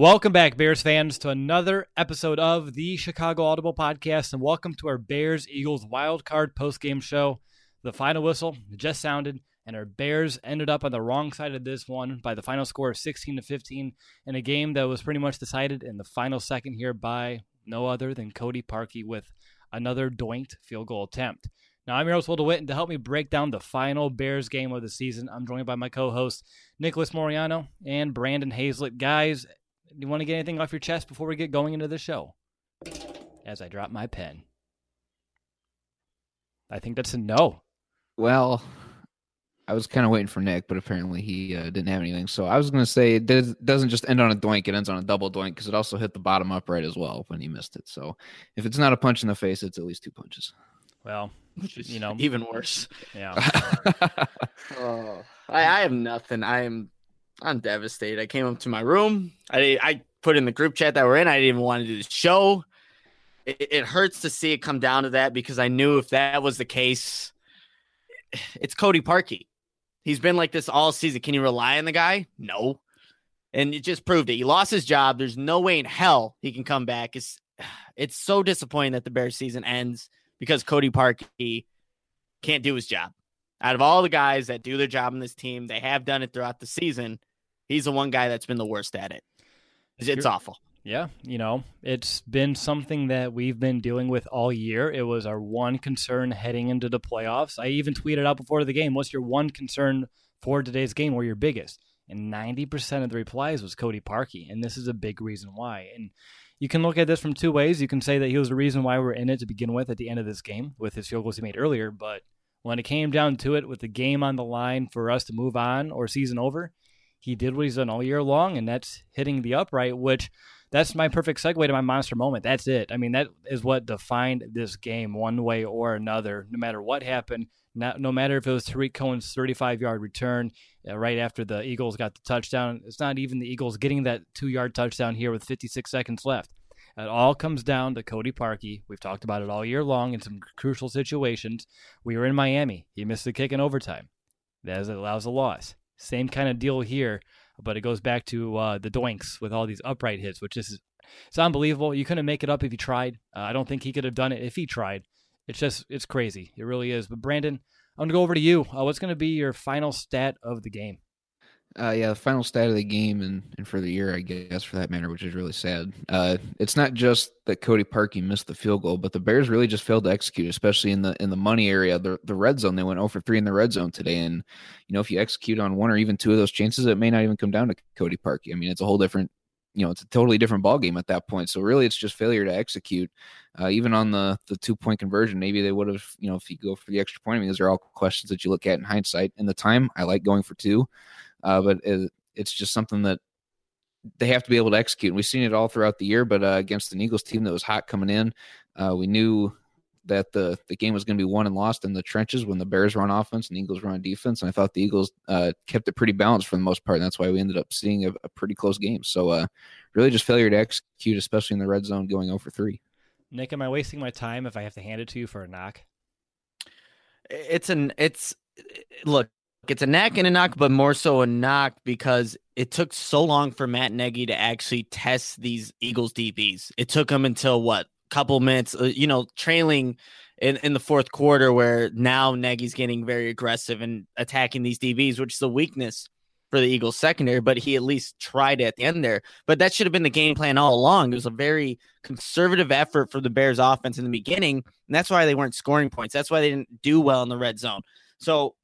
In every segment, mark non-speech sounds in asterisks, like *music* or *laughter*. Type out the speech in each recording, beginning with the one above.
Welcome back, Bears fans, to another episode of the Chicago Audible Podcast, and welcome to our Bears Eagles Wild Card Post Game Show. The final whistle just sounded, and our Bears ended up on the wrong side of this one by the final score of 16 to 15 in a game that was pretty much decided in the final second here by no other than Cody Parkey with another doinked field goal attempt. Now, I'm your host, and to help me break down the final Bears game of the season, I'm joined by my co host, Nicholas Moriano and Brandon Hazlett. Guys, do you want to get anything off your chest before we get going into the show? As I drop my pen. I think that's a no. Well, I was kind of waiting for Nick, but apparently he uh, didn't have anything. So I was going to say it does, doesn't just end on a doink; it ends on a double doink because it also hit the bottom upright as well when he missed it. So if it's not a punch in the face, it's at least two punches. Well, which is you know, even worse. Yeah. *laughs* oh, I, I have nothing. I am I'm devastated. I came up to my room. I I put in the group chat that we're in. I didn't even want to do the show. It, it hurts to see it come down to that because I knew if that was the case, it's Cody Parkey. He's been like this all season. Can you rely on the guy? No. And it just proved it. He lost his job. There's no way in hell he can come back. It's it's so disappointing that the Bears season ends because Cody Parkey can't do his job. Out of all the guys that do their job in this team, they have done it throughout the season he's the one guy that's been the worst at it. It's, it's awful. Yeah, you know, it's been something that we've been dealing with all year. It was our one concern heading into the playoffs. I even tweeted out before the game, what's your one concern for today's game or your biggest? And 90% of the replies was Cody Parkey. And this is a big reason why. And you can look at this from two ways. You can say that he was the reason why we're in it to begin with at the end of this game with his field goals he made earlier. But when it came down to it, with the game on the line for us to move on or season over, he did what he's done all year long, and that's hitting the upright, which that's my perfect segue to my monster moment. That's it. I mean, that is what defined this game one way or another, no matter what happened. Not, no matter if it was Tarik Cohen's 35 yard return uh, right after the Eagles got the touchdown. It's not even the Eagles getting that two yard touchdown here with 56 seconds left. It all comes down to Cody Parkey. We've talked about it all year long in some crucial situations. We were in Miami. He missed the kick in overtime. That allows a loss. Same kind of deal here, but it goes back to uh, the doinks with all these upright hits, which is it's unbelievable. You couldn't make it up if you tried. Uh, I don't think he could have done it if he tried. It's just it's crazy. It really is. But Brandon, I'm gonna go over to you. Uh, what's gonna be your final stat of the game? Uh, yeah, the final stat of the game and, and for the year, I guess, for that matter, which is really sad. Uh, it's not just that Cody Parkey missed the field goal, but the Bears really just failed to execute, especially in the in the money area, the the red zone. They went over three in the red zone today, and you know if you execute on one or even two of those chances, it may not even come down to Cody Parkey. I mean, it's a whole different, you know, it's a totally different ball game at that point. So really, it's just failure to execute. Uh, even on the the two point conversion, maybe they would have, you know, if you go for the extra point. I mean, those are all questions that you look at in hindsight. In the time, I like going for two. Uh, but it, it's just something that they have to be able to execute. And we've seen it all throughout the year, but uh, against an Eagles team that was hot coming in, uh, we knew that the the game was going to be won and lost in the trenches when the Bears run offense and the Eagles run defense. And I thought the Eagles uh, kept it pretty balanced for the most part. And that's why we ended up seeing a, a pretty close game. So uh, really just failure to execute, especially in the red zone, going over three. Nick, am I wasting my time if I have to hand it to you for a knock? It's an it's look it's a knack and a knock, but more so a knock because it took so long for Matt Nagy to actually test these Eagles DBs. It took him until what couple minutes, uh, you know, trailing in, in the fourth quarter, where now Nagy's getting very aggressive and attacking these DBs, which is a weakness for the Eagles secondary. But he at least tried it at the end there. But that should have been the game plan all along. It was a very conservative effort for the Bears offense in the beginning, and that's why they weren't scoring points. That's why they didn't do well in the red zone. So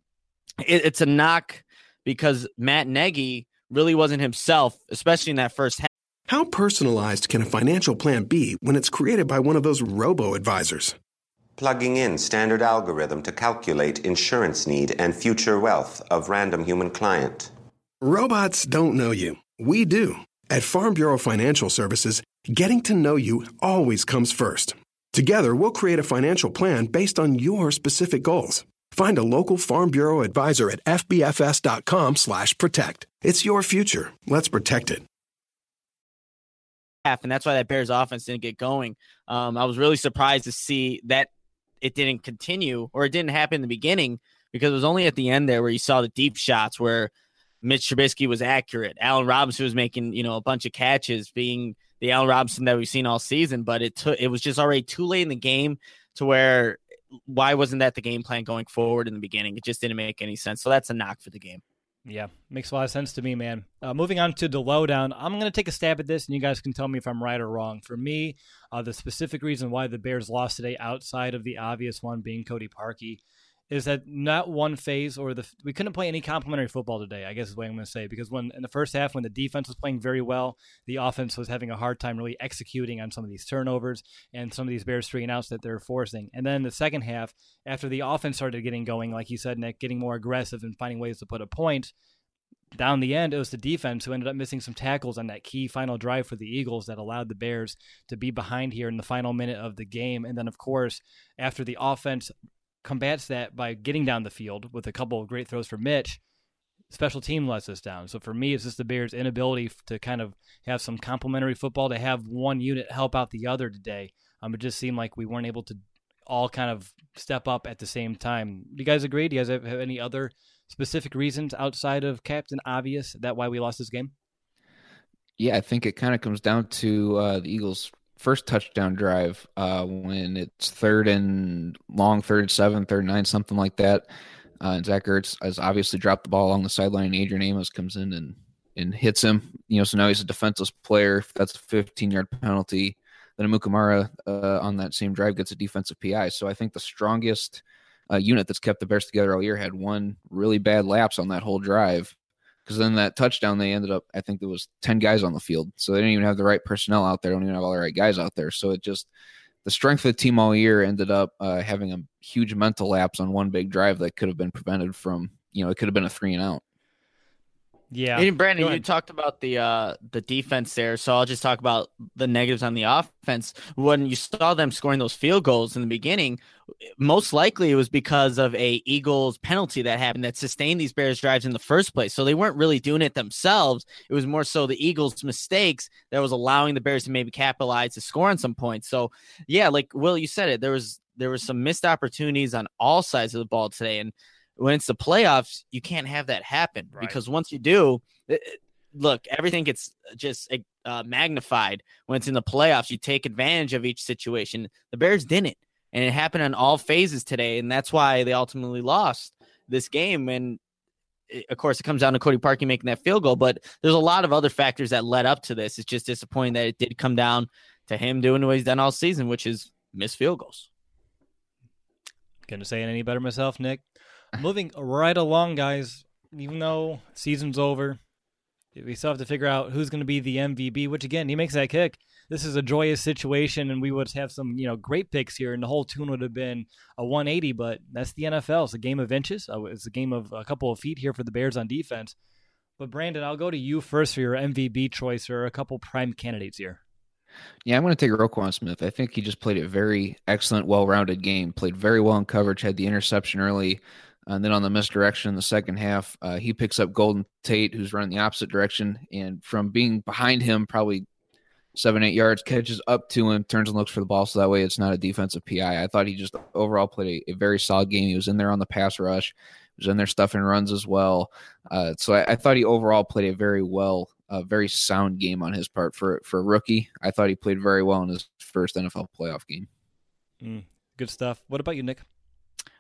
it, it's a knock because Matt Nagy really wasn't himself, especially in that first half. How personalized can a financial plan be when it's created by one of those robo advisors? Plugging in standard algorithm to calculate insurance need and future wealth of random human client. Robots don't know you. We do. At Farm Bureau Financial Services, getting to know you always comes first. Together, we'll create a financial plan based on your specific goals. Find a local Farm Bureau advisor at fbfs.com slash protect. It's your future. Let's protect it and that's why that Bears offense didn't get going. Um, I was really surprised to see that it didn't continue or it didn't happen in the beginning because it was only at the end there where you saw the deep shots where Mitch Trubisky was accurate. Allen Robinson was making you know a bunch of catches, being the Allen Robinson that we've seen all season. But it took it was just already too late in the game to where why wasn't that the game plan going forward in the beginning? It just didn't make any sense. So that's a knock for the game. Yeah, makes a lot of sense to me, man. Uh, moving on to the lowdown, I'm going to take a stab at this, and you guys can tell me if I'm right or wrong. For me, uh, the specific reason why the Bears lost today, outside of the obvious one being Cody Parkey, is that not one phase or the we couldn't play any complimentary football today. I guess is what I'm going to say because when in the first half when the defense was playing very well, the offense was having a hard time really executing on some of these turnovers and some of these Bears three outs that they're forcing. And then the second half, after the offense started getting going, like you said, Nick, getting more aggressive and finding ways to put a point. Down the end, it was the defense who ended up missing some tackles on that key final drive for the Eagles that allowed the Bears to be behind here in the final minute of the game. And then, of course, after the offense combats that by getting down the field with a couple of great throws for Mitch. Special team lets us down. So for me, it's just the Bears' inability to kind of have some complementary football to have one unit help out the other today. Um, it just seemed like we weren't able to all kind of step up at the same time. Do you guys agree? Do you guys have, have any other specific reasons outside of Captain Obvious that why we lost this game? Yeah, I think it kind of comes down to uh, the Eagles' first touchdown drive uh, when it's third and long, third and seven, third and nine, something like that. Uh, and Zach Ertz has obviously dropped the ball along the sideline. Adrian Amos comes in and and hits him. You know, so now he's a defenseless player. That's a 15 yard penalty. Then Amukamara uh, on that same drive gets a defensive PI. So I think the strongest uh, unit that's kept the Bears together all year had one really bad lapse on that whole drive because then that touchdown they ended up i think there was 10 guys on the field. So they didn't even have the right personnel out there. Don't even have all the right guys out there. So it just the strength of the team all year ended up uh, having a huge mental lapse on one big drive that could have been prevented from you know it could have been a three and out yeah. And Brandon, you talked about the uh the defense there, so I'll just talk about the negatives on the offense. When you saw them scoring those field goals in the beginning, most likely it was because of a Eagles penalty that happened that sustained these Bears drives in the first place. So they weren't really doing it themselves. It was more so the Eagles' mistakes that was allowing the Bears to maybe capitalize to score on some points. So yeah, like Will, you said it, there was there was some missed opportunities on all sides of the ball today. And when it's the playoffs, you can't have that happen right. because once you do, it, look, everything gets just uh, magnified when it's in the playoffs. You take advantage of each situation. The Bears didn't, and it happened on all phases today, and that's why they ultimately lost this game. And it, of course, it comes down to Cody Parkey making that field goal, but there's a lot of other factors that led up to this. It's just disappointing that it did come down to him doing what he's done all season, which is miss field goals. Couldn't say it any better myself, Nick. Moving right along, guys. Even though season's over, we still have to figure out who's going to be the MVP. Which again, he makes that kick. This is a joyous situation, and we would have some, you know, great picks here, and the whole tune would have been a 180. But that's the NFL. It's a game of inches. Uh, it's a game of a couple of feet here for the Bears on defense. But Brandon, I'll go to you first for your MVP choice, or a couple prime candidates here. Yeah, I'm going to take Roquan Smith. I think he just played a very excellent, well-rounded game. Played very well in coverage. Had the interception early. And then on the misdirection in the second half, uh, he picks up Golden Tate, who's running the opposite direction. And from being behind him, probably seven, eight yards, catches up to him, turns and looks for the ball. So that way it's not a defensive PI. I thought he just overall played a, a very solid game. He was in there on the pass rush, he was in there stuffing runs as well. Uh, so I, I, thought he overall played a very well, a very sound game on his part for, for a rookie. I thought he played very well in his first NFL playoff game. Mm, good stuff. What about you, Nick?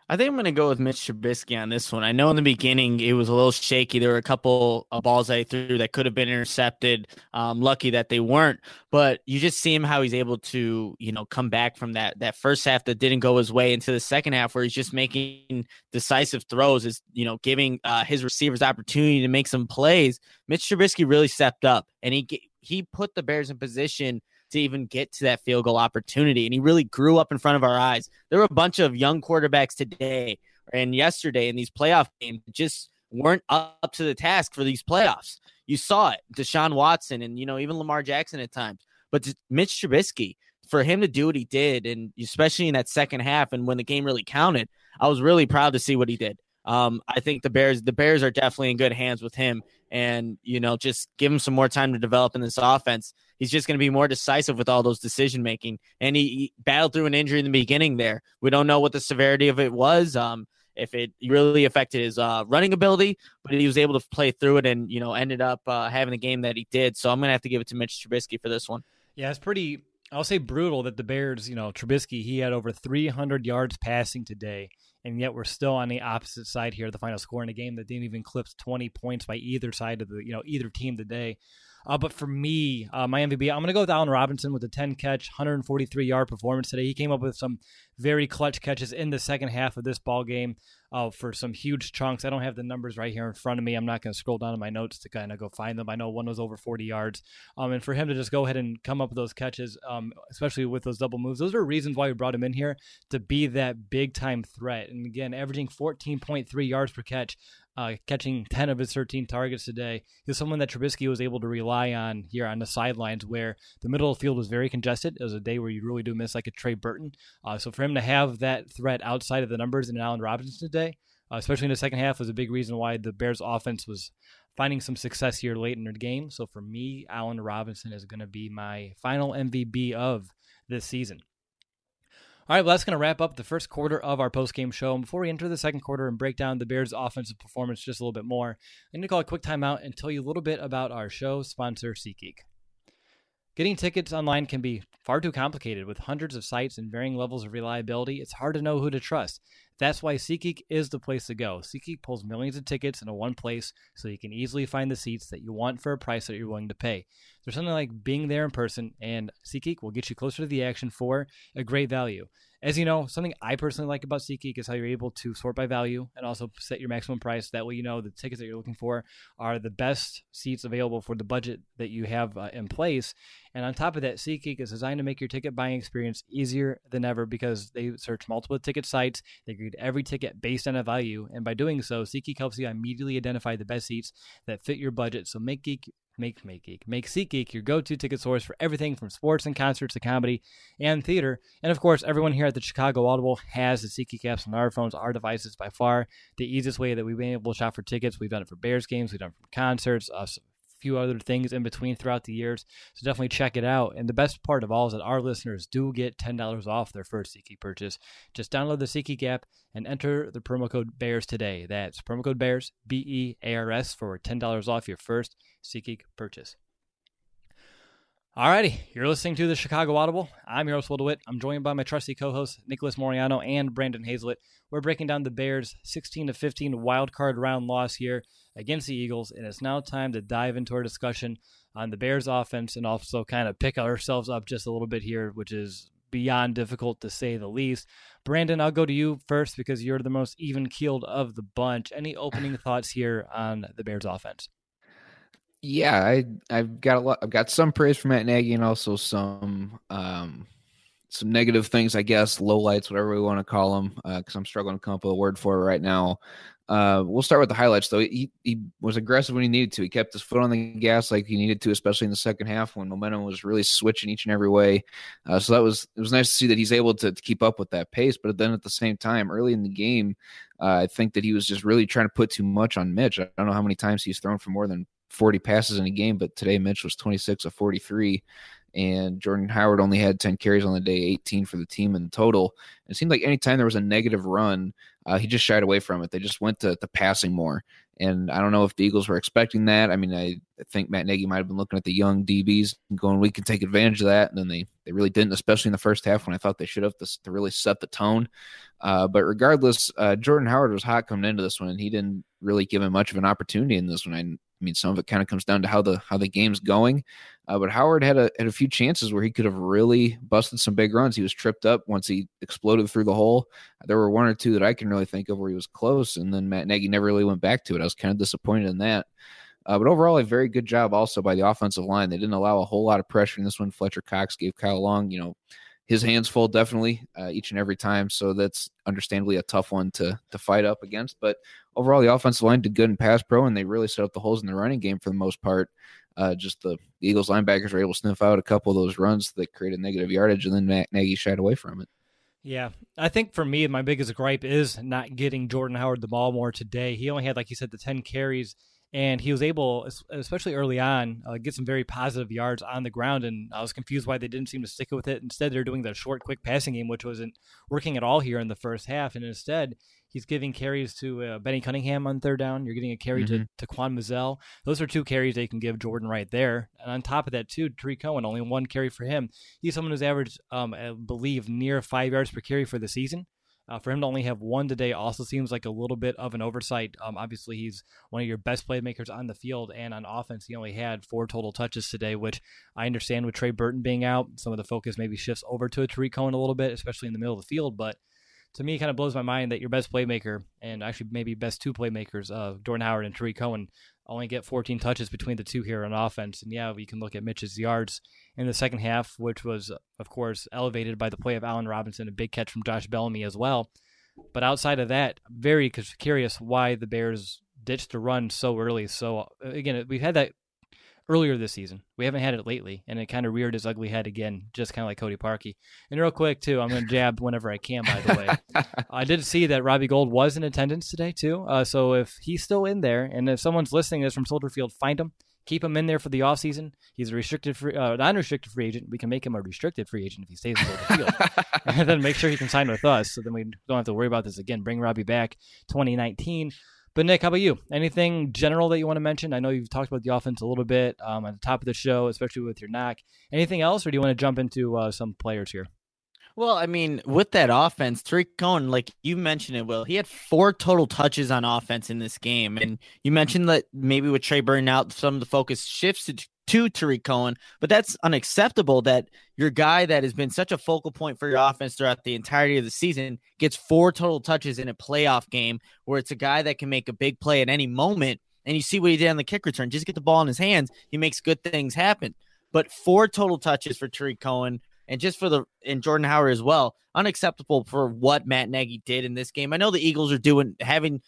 I think I'm going to go with Mitch Trubisky on this one. I know in the beginning it was a little shaky. There were a couple of balls that I threw that could have been intercepted. Um, lucky that they weren't. But you just see him how he's able to, you know, come back from that that first half that didn't go his way into the second half where he's just making decisive throws, is you know giving uh, his receivers opportunity to make some plays. Mitch Trubisky really stepped up, and he he put the Bears in position to even get to that field goal opportunity. And he really grew up in front of our eyes. There were a bunch of young quarterbacks today and yesterday in these playoff games just weren't up to the task for these playoffs. You saw it, Deshaun Watson and you know even Lamar Jackson at times. But Mitch Trubisky, for him to do what he did, and especially in that second half and when the game really counted, I was really proud to see what he did. Um, I think the Bears, the Bears are definitely in good hands with him, and you know, just give him some more time to develop in this offense. He's just going to be more decisive with all those decision making. And he, he, battled through an injury in the beginning. There, we don't know what the severity of it was. Um, if it really affected his uh, running ability, but he was able to play through it and you know ended up uh, having the game that he did. So I'm gonna have to give it to Mitch Trubisky for this one. Yeah, it's pretty. I'll say brutal that the Bears, you know, Trubisky, he had over 300 yards passing today, and yet we're still on the opposite side here. The final score in a game that didn't even clip 20 points by either side of the, you know, either team today. Uh, but for me, uh, my MVP, I'm going to go with Allen Robinson with a 10 catch, 143 yard performance today. He came up with some very clutch catches in the second half of this ball game uh, for some huge chunks. I don't have the numbers right here in front of me. I'm not going to scroll down to my notes to kind of go find them. I know one was over 40 yards. Um, and for him to just go ahead and come up with those catches, um, especially with those double moves, those are reasons why we brought him in here to be that big time threat. And again, averaging 14.3 yards per catch uh, catching *laughs* 10 of his 13 targets today. He's someone that Trubisky was able to rely on here on the sidelines where the middle of the field was very congested. It was a day where you really do miss like a Trey Burton. Uh, so for him to have that threat outside of the numbers in Allen Robinson today, uh, especially in the second half, was a big reason why the Bears offense was finding some success here late in the game. So for me, Allen Robinson is going to be my final MVP of this season. All right, well, that's going to wrap up the first quarter of our post-game show. And before we enter the second quarter and break down the Bears' offensive performance just a little bit more, I'm going to call a quick timeout and tell you a little bit about our show sponsor, SeatGeek. Getting tickets online can be far too complicated with hundreds of sites and varying levels of reliability. It's hard to know who to trust. That's why SeatGeek is the place to go. SeatGeek pulls millions of tickets into one place so you can easily find the seats that you want for a price that you're willing to pay. There's something like being there in person, and SeatGeek will get you closer to the action for a great value. As you know, something I personally like about SeatGeek is how you're able to sort by value and also set your maximum price. That way, you know the tickets that you're looking for are the best seats available for the budget that you have uh, in place. And on top of that, SeatGeek is designed to make your ticket buying experience easier than ever because they search multiple ticket sites. They grade every ticket based on a value, and by doing so, SeatGeek helps you immediately identify the best seats that fit your budget. So make Geek Make Make Geek. Make SeatGeek your go-to ticket source for everything from sports and concerts to comedy and theater. And of course, everyone here at the Chicago Audible has the SeatGeek apps on our phones, our devices by far the easiest way that we've been able to shop for tickets. We've done it for Bears games, we've done it for concerts, uh, few other things in between throughout the years. So definitely check it out. And the best part of all is that our listeners do get $10 off their first SeatGeek purchase. Just download the SeatGeek app and enter the promo code BEARS today. That's promo code BEARS, B E A R S, for $10 off your first SeatGeek purchase. Alrighty, you're listening to the Chicago Audible. I'm your host, Will DeWitt. I'm joined by my trusty co-hosts, Nicholas Moriano and Brandon Hazlett. We're breaking down the Bears' 16 to 15 wild card round loss here against the Eagles, and it's now time to dive into our discussion on the Bears' offense and also kind of pick ourselves up just a little bit here, which is beyond difficult to say the least. Brandon, I'll go to you first because you're the most even keeled of the bunch. Any opening *laughs* thoughts here on the Bears' offense? Yeah, I I've got a lot. I've got some praise for Matt Nagy and also some um some negative things, I guess, low lights, whatever we want to call them, because uh, I'm struggling to come up with a word for it right now. Uh, we'll start with the highlights, though. He, he was aggressive when he needed to. He kept his foot on the gas like he needed to, especially in the second half when momentum was really switching each and every way. Uh, so that was it was nice to see that he's able to, to, keep up with that pace. But then at the same time, early in the game, uh, I think that he was just really trying to put too much on Mitch. I don't know how many times he's thrown for more than 40 passes in a game, but today Mitch was 26 of 43 and Jordan Howard only had 10 carries on the day, 18 for the team in total. It seemed like anytime there was a negative run, uh, he just shied away from it. They just went to, to passing more. And I don't know if the Eagles were expecting that. I mean, I, think Matt Nagy might have been looking at the young DBs and going, we can take advantage of that. And then they, they really didn't, especially in the first half when I thought they should have to, to really set the tone. Uh, but regardless, uh, Jordan Howard was hot coming into this one, and he didn't really give him much of an opportunity in this one. I, mean, some of it kind of comes down to how the how the game's going. Uh, but Howard had a had a few chances where he could have really busted some big runs. He was tripped up once he exploded through the hole. There were one or two that I can really think of where he was close, and then Matt Nagy never really went back to it. I was kind of disappointed in that. Uh, but overall, a very good job also by the offensive line. They didn't allow a whole lot of pressure in this one. Fletcher Cox gave Kyle Long, you know, his hands full definitely uh, each and every time. So that's understandably a tough one to to fight up against. But overall, the offensive line did good in pass pro, and they really set up the holes in the running game for the most part. Uh, just the, Eagles linebackers were able to sniff out a couple of those runs that created negative yardage, and then Matt Nagy shied away from it. Yeah, I think for me, my biggest gripe is not getting Jordan Howard the ball more today. He only had, like you said, the ten carries and he was able, especially early on, uh, get some very positive yards on the ground. And I was confused why they didn't seem to stick with it. Instead, they're doing the short, quick passing game, which wasn't working at all here in the first half. And instead, he's giving carries to uh, Benny Cunningham on third down. You're getting a carry mm-hmm. to, to Quan Mizzell. Those are two carries they can give Jordan right there. And on top of that, too, Tarik Cohen, only one carry for him. He's someone who's averaged, um, I believe, near five yards per carry for the season. Uh, for him to only have one today also seems like a little bit of an oversight. Um, obviously, he's one of your best playmakers on the field and on offense. He only had four total touches today, which I understand with Trey Burton being out, some of the focus maybe shifts over to a Tarik Cohen a little bit, especially in the middle of the field. But to me, it kind of blows my mind that your best playmaker and actually maybe best two playmakers, uh, Jordan Howard and Tarik Cohen, only get 14 touches between the two here on offense. And yeah, we can look at Mitch's yards in the second half, which was, of course, elevated by the play of Allen Robinson, a big catch from Josh Bellamy as well. But outside of that, very curious why the Bears ditched the run so early. So uh, again, we've had that earlier this season. We haven't had it lately, and it kind of reared its ugly head again, just kind of like Cody Parkey. And real quick too, I'm going *laughs* to jab whenever I can. By the way, I did see that Robbie Gould was in attendance today too. Uh, so if he's still in there, and if someone's listening this from Soldier Field, find him. Keep him in there for the offseason. He's a restricted free, uh, non-restricted free agent. We can make him a restricted free agent if he stays in the field, *laughs* and then make sure he can sign with us. So then we don't have to worry about this again. Bring Robbie back 2019. But Nick, how about you? Anything general that you want to mention? I know you've talked about the offense a little bit um, at the top of the show, especially with your knack. Anything else, or do you want to jump into uh, some players here? Well, I mean, with that offense, Tarik Cohen, like you mentioned it, Will, he had four total touches on offense in this game. And you mentioned that maybe with Trey Burton out, some of the focus shifts to to Tarik Cohen, but that's unacceptable that your guy that has been such a focal point for your offense throughout the entirety of the season gets four total touches in a playoff game where it's a guy that can make a big play at any moment. And you see what he did on the kick return. Just get the ball in his hands. He makes good things happen. But four total touches for Tarik Cohen and just for the and Jordan Howard as well. Unacceptable for what Matt Nagy did in this game. I know the Eagles are doing having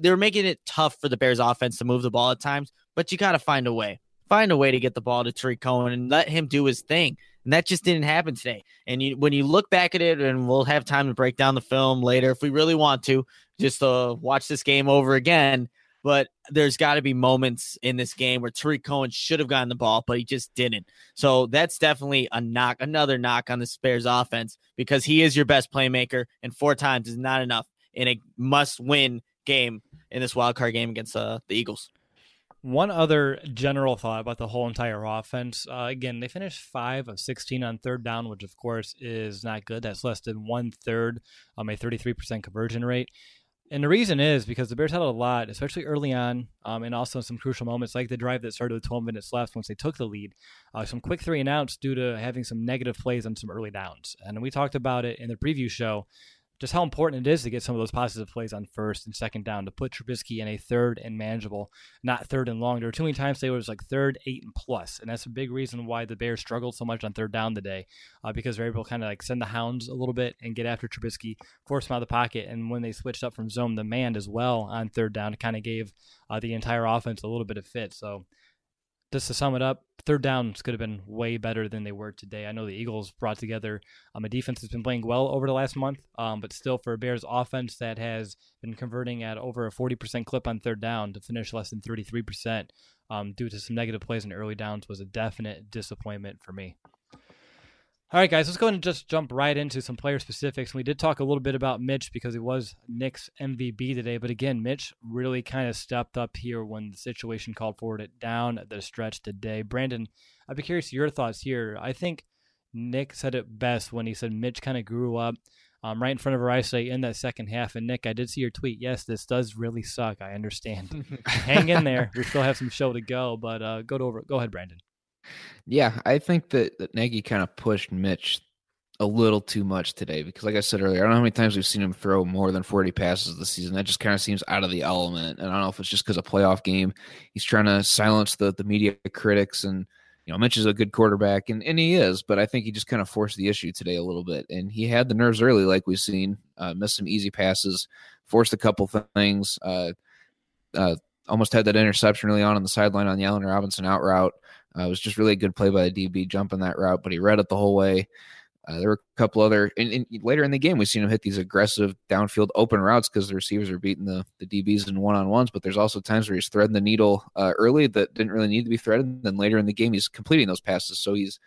they're making it tough for the Bears offense to move the ball at times, but you got to find a way find a way to get the ball to Tarik Cohen and let him do his thing. And that just didn't happen today. And you, when you look back at it, and we'll have time to break down the film later if we really want to, just to watch this game over again. But there's got to be moments in this game where Tarik Cohen should have gotten the ball, but he just didn't. So that's definitely a knock, another knock on the Bears offense because he is your best playmaker, and four times is not enough in a must-win game in this wild card game against uh, the Eagles. One other general thought about the whole entire offense. Uh, again, they finished five of 16 on third down, which of course is not good. That's less than one third, um, a 33% conversion rate. And the reason is because the Bears had a lot, especially early on, um, and also in some crucial moments like the drive that started with 12 minutes left once they took the lead. Uh, some quick three and outs due to having some negative plays on some early downs. And we talked about it in the preview show just how important it is to get some of those positive plays on first and second down to put Trubisky in a third and manageable, not third and long. There were too many times they was like third, eight, and plus, and that's a big reason why the Bears struggled so much on third down today, uh, because they're able to kind of like send the hounds a little bit and get after Trubisky, force him out of the pocket, and when they switched up from zone to man as well on third down, kind of gave uh, the entire offense a little bit of fit. So just to sum it up, third downs could have been way better than they were today. I know the Eagles brought together um, a defense that's been playing well over the last month, um, but still for a Bears offense that has been converting at over a 40% clip on third down to finish less than 33% um, due to some negative plays in early downs was a definite disappointment for me. All right, guys, let's go ahead and just jump right into some player specifics. We did talk a little bit about Mitch because he was Nick's MVP today. But again, Mitch really kind of stepped up here when the situation called for it down the stretch today. Brandon, I'd be curious your thoughts here. I think Nick said it best when he said Mitch kind of grew up um, right in front of our eyesight in that second half. And Nick, I did see your tweet. Yes, this does really suck. I understand. *laughs* Hang in there. We still have some show to go, but uh, go to over. Go ahead, Brandon. Yeah, I think that, that Nagy kind of pushed Mitch a little too much today because, like I said earlier, I don't know how many times we've seen him throw more than 40 passes this season. That just kind of seems out of the element. And I don't know if it's just because of playoff game. He's trying to silence the, the media critics. And, you know, Mitch is a good quarterback, and, and he is, but I think he just kind of forced the issue today a little bit. And he had the nerves early, like we've seen, uh, missed some easy passes, forced a couple things, uh, uh, almost had that interception early on on the sideline on the Allen Robinson out route. Uh, it was just really a good play by the DB jumping that route, but he read it the whole way. Uh, there were a couple other, and, and, later in the game, we've seen him hit these aggressive downfield open routes because the receivers are beating the, the DBs in one on ones. But there's also times where he's threading the needle uh, early that didn't really need to be threaded. And then later in the game, he's completing those passes. So he's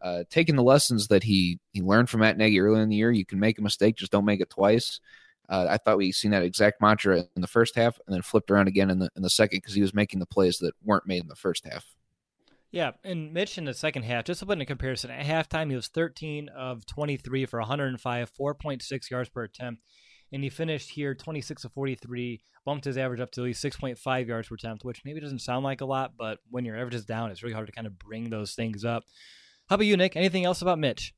uh, taking the lessons that he he learned from Matt Nagy early in the year. You can make a mistake, just don't make it twice. Uh, I thought we seen that exact mantra in the first half, and then flipped around again in the in the second because he was making the plays that weren't made in the first half. Yeah, and Mitch in the second half, just to put in a comparison, at halftime he was 13 of 23 for 105, 4.6 yards per attempt, and he finished here 26 of 43, bumped his average up to at least 6.5 yards per attempt, which maybe doesn't sound like a lot, but when your average is down, it's really hard to kind of bring those things up. How about you, Nick? Anything else about Mitch?